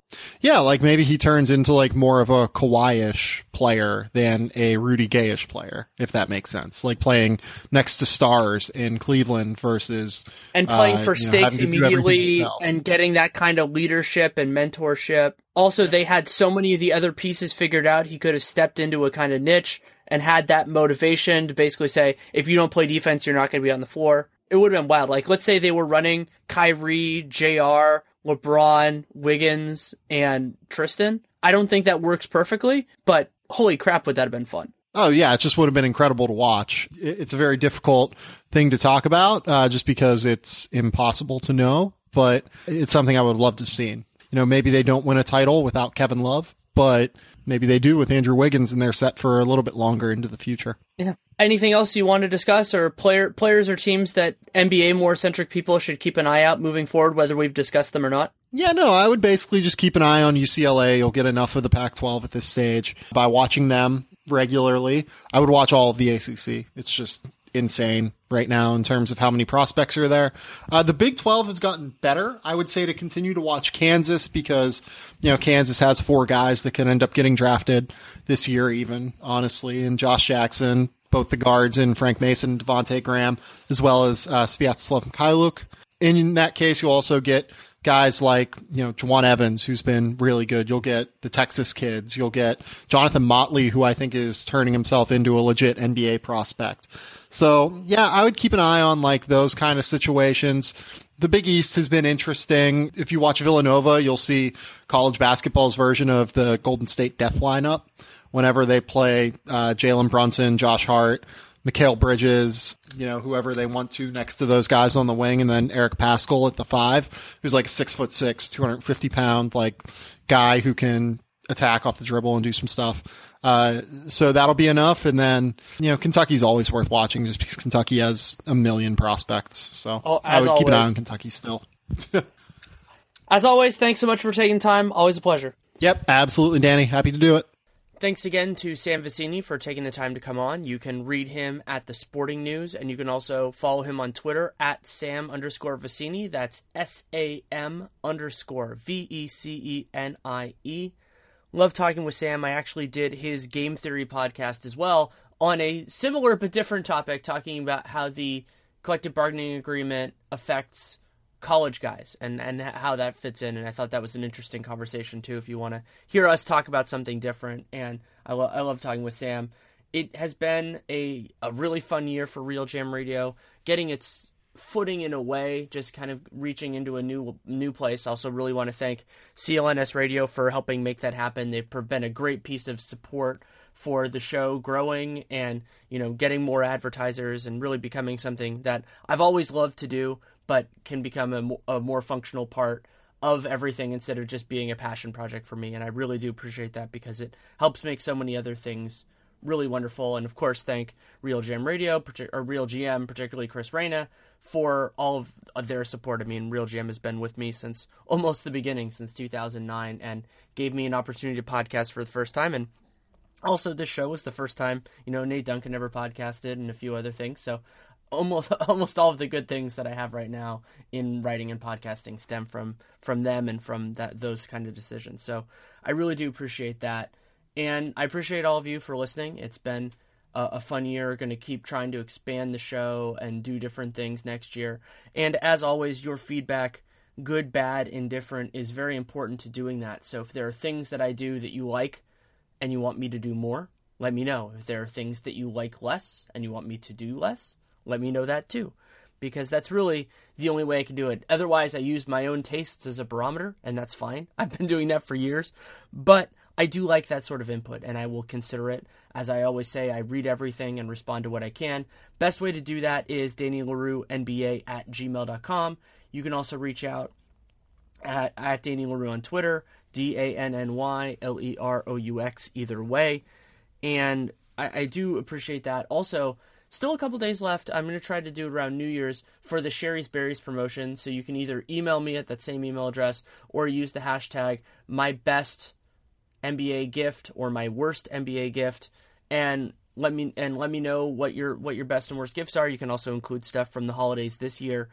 Yeah, like maybe he turns into like more of a Kawhi-ish player than a Rudy Gayish player, if that makes sense. Like playing next to stars in Cleveland versus and playing uh, for know, stakes having to do everything immediately and getting that kind of leadership and mentorship. Also, they had so many of the other pieces figured out. He could have stepped into a kind of niche and had that motivation to basically say, if you don't play defense, you're not going to be on the floor. It would have been wild. Like, let's say they were running Kyrie, JR, LeBron, Wiggins, and Tristan. I don't think that works perfectly, but holy crap, would that have been fun. Oh yeah, it just would have been incredible to watch. It's a very difficult thing to talk about, uh, just because it's impossible to know. But it's something I would love to have seen. You know, maybe they don't win a title without Kevin Love, but maybe they do with Andrew Wiggins, and they're set for a little bit longer into the future. Yeah. Anything else you want to discuss, or player players or teams that NBA more centric people should keep an eye out moving forward, whether we've discussed them or not? Yeah, no, I would basically just keep an eye on UCLA. You'll get enough of the Pac 12 at this stage by watching them regularly. I would watch all of the ACC. It's just insane right now in terms of how many prospects are there. Uh, the Big 12 has gotten better. I would say to continue to watch Kansas because, you know, Kansas has four guys that can end up getting drafted this year, even, honestly, and Josh Jackson, both the guards and Frank Mason, Devonte' Graham, as well as uh, Sviatoslav Mykhailiuk. In that case, you'll also get guys like, you know, Jawun Evans, who's been really good. You'll get the Texas kids. You'll get Jonathan Motley, who I think is turning himself into a legit NBA prospect. So yeah, I would keep an eye on like those kind of situations. The Big East has been interesting. If you watch Villanova, you'll see college basketball's version of the Golden State death lineup whenever they play uh, Jalen Brunson, Josh Hart, Mikal Bridges, you know, whoever they want to next to those guys on the wing, and then Eric Paschall at the five, who's like six foot six, 250 pound, like guy who can attack off the dribble and do some stuff. Uh, so that'll be enough. And then, you know, Kentucky's always worth watching just because Kentucky has a million prospects. So Oh, I would keep an eye on Kentucky still. As always, thanks so much for taking time. Always a pleasure. Yep, absolutely, Danny. Happy to do it. Thanks again to Sam Vecenie for taking the time to come on. You can read him at the Sporting News, and you can also follow him on Twitter at Sam underscore Vecenie. That's S A M underscore V E C E N I E. Love talking with Sam. I actually did his game theory podcast as well on a similar but different topic, talking about how the collective bargaining agreement affects college guys and, and how that fits in. And I thought that was an interesting conversation too. If you want to hear us talk about something different, and I, lo- I love talking with Sam. It has been a, a really fun year for RealGM Radio, getting its footing in a way, just kind of reaching into a new new place. Also, really want to thank CLNS Radio for helping make that happen. They've been a great piece of support for the show growing and you know getting more advertisers and really becoming something that I've always loved to do, but can become a, a more functional part of everything instead of just being a passion project for me. And I really do appreciate that because it helps make so many other things really wonderful. And of course, thank RealGM Radio or Real GM, particularly Chris Reina, for all of- their support. I mean, Real GM has been with me since almost the beginning, since 2009, and gave me an opportunity to podcast for the first time. And also, this show was the first time you know Nate Duncan ever podcasted, and a few other things. So almost almost all of the good things that I have right now in writing and podcasting stem from from them and from that those kind of decisions. So I really do appreciate that, and I appreciate all of you for listening. It's been a, fun year. Going to keep trying to expand the show and do different things next year. And as always, your feedback. Good, bad, indifferent is very important to doing that. So if there are things that I do that you like, and you want me to do more, let me know. If there are things that you like less and you want me to do less, let me know that too. because that's really the only way I can do it. Otherwise, I use my own tastes as a barometer, and that's fine. I've been doing that for years, but I do like that sort of input, and I will consider it. As I always say, I read everything and respond to what I can. Best way to do that is Danny Leroux, NBA at gmail.com. You can also reach out at, at Danny Leroux on Twitter, D A N N Y L E R O U X, either way. And I, I do appreciate that. Also, still a couple days left. I'm going to try to do it around New Year's for the Shari's Berries promotion. So you can either email me at that same email address or use the hashtag my best NBA gift or my worst NBA gift and let me and let me know what your what your best and worst gifts are. You can also include stuff from the holidays this year.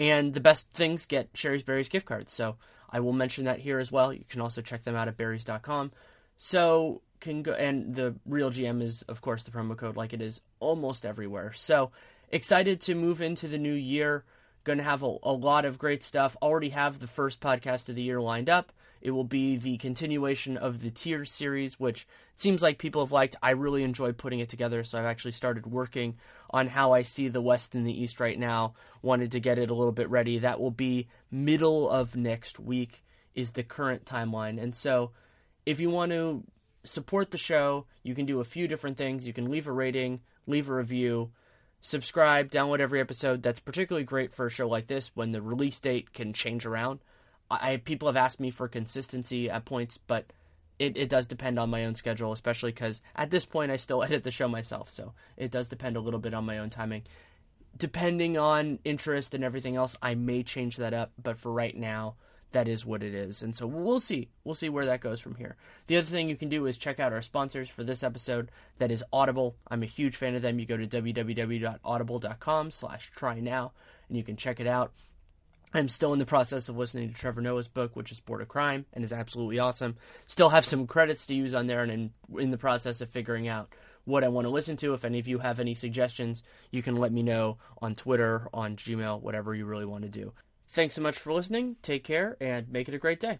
And the best things get Shari's Berries gift cards. So I will mention that here as well. You can also check them out at berries.com. So can go and the real GM is of course the promo code like it is almost everywhere. So excited to move into the new year. Going to have a, a lot of great stuff. Already have the first podcast of the year lined up. It will be the continuation of the tier series, which seems like people have liked. I really enjoy putting it together, so I've actually started working on how I see the West and the East right now. Wanted to get it a little bit ready. That will be middle of next week is the current timeline. And so if you want to support the show, you can do a few different things. You can leave a rating, leave a review, subscribe, download every episode. That's particularly great for a show like this when the release date can change around. I people have asked me for consistency at points, but it, it does depend on my own schedule, especially because at this point I still edit the show myself, so it does depend a little bit on my own timing. Depending on interest and everything else, I may change that up, but for right now, that is what it is. And so we'll see. We'll see where that goes from here. The other thing you can do is check out our sponsors for this episode. That is Audible. I'm a huge fan of them. You go to www.audible.com slash try now and you can check it out. I'm still in the process of listening to Trevor Noah's book, which is Born a Crime, and is absolutely awesome. Still have some credits to use on there, and in, in the process of figuring out what I want to listen to. If any of you have any suggestions, you can let me know on Twitter, on Gmail, whatever you really want to do. Thanks so much for listening. Take care, and make it a great day.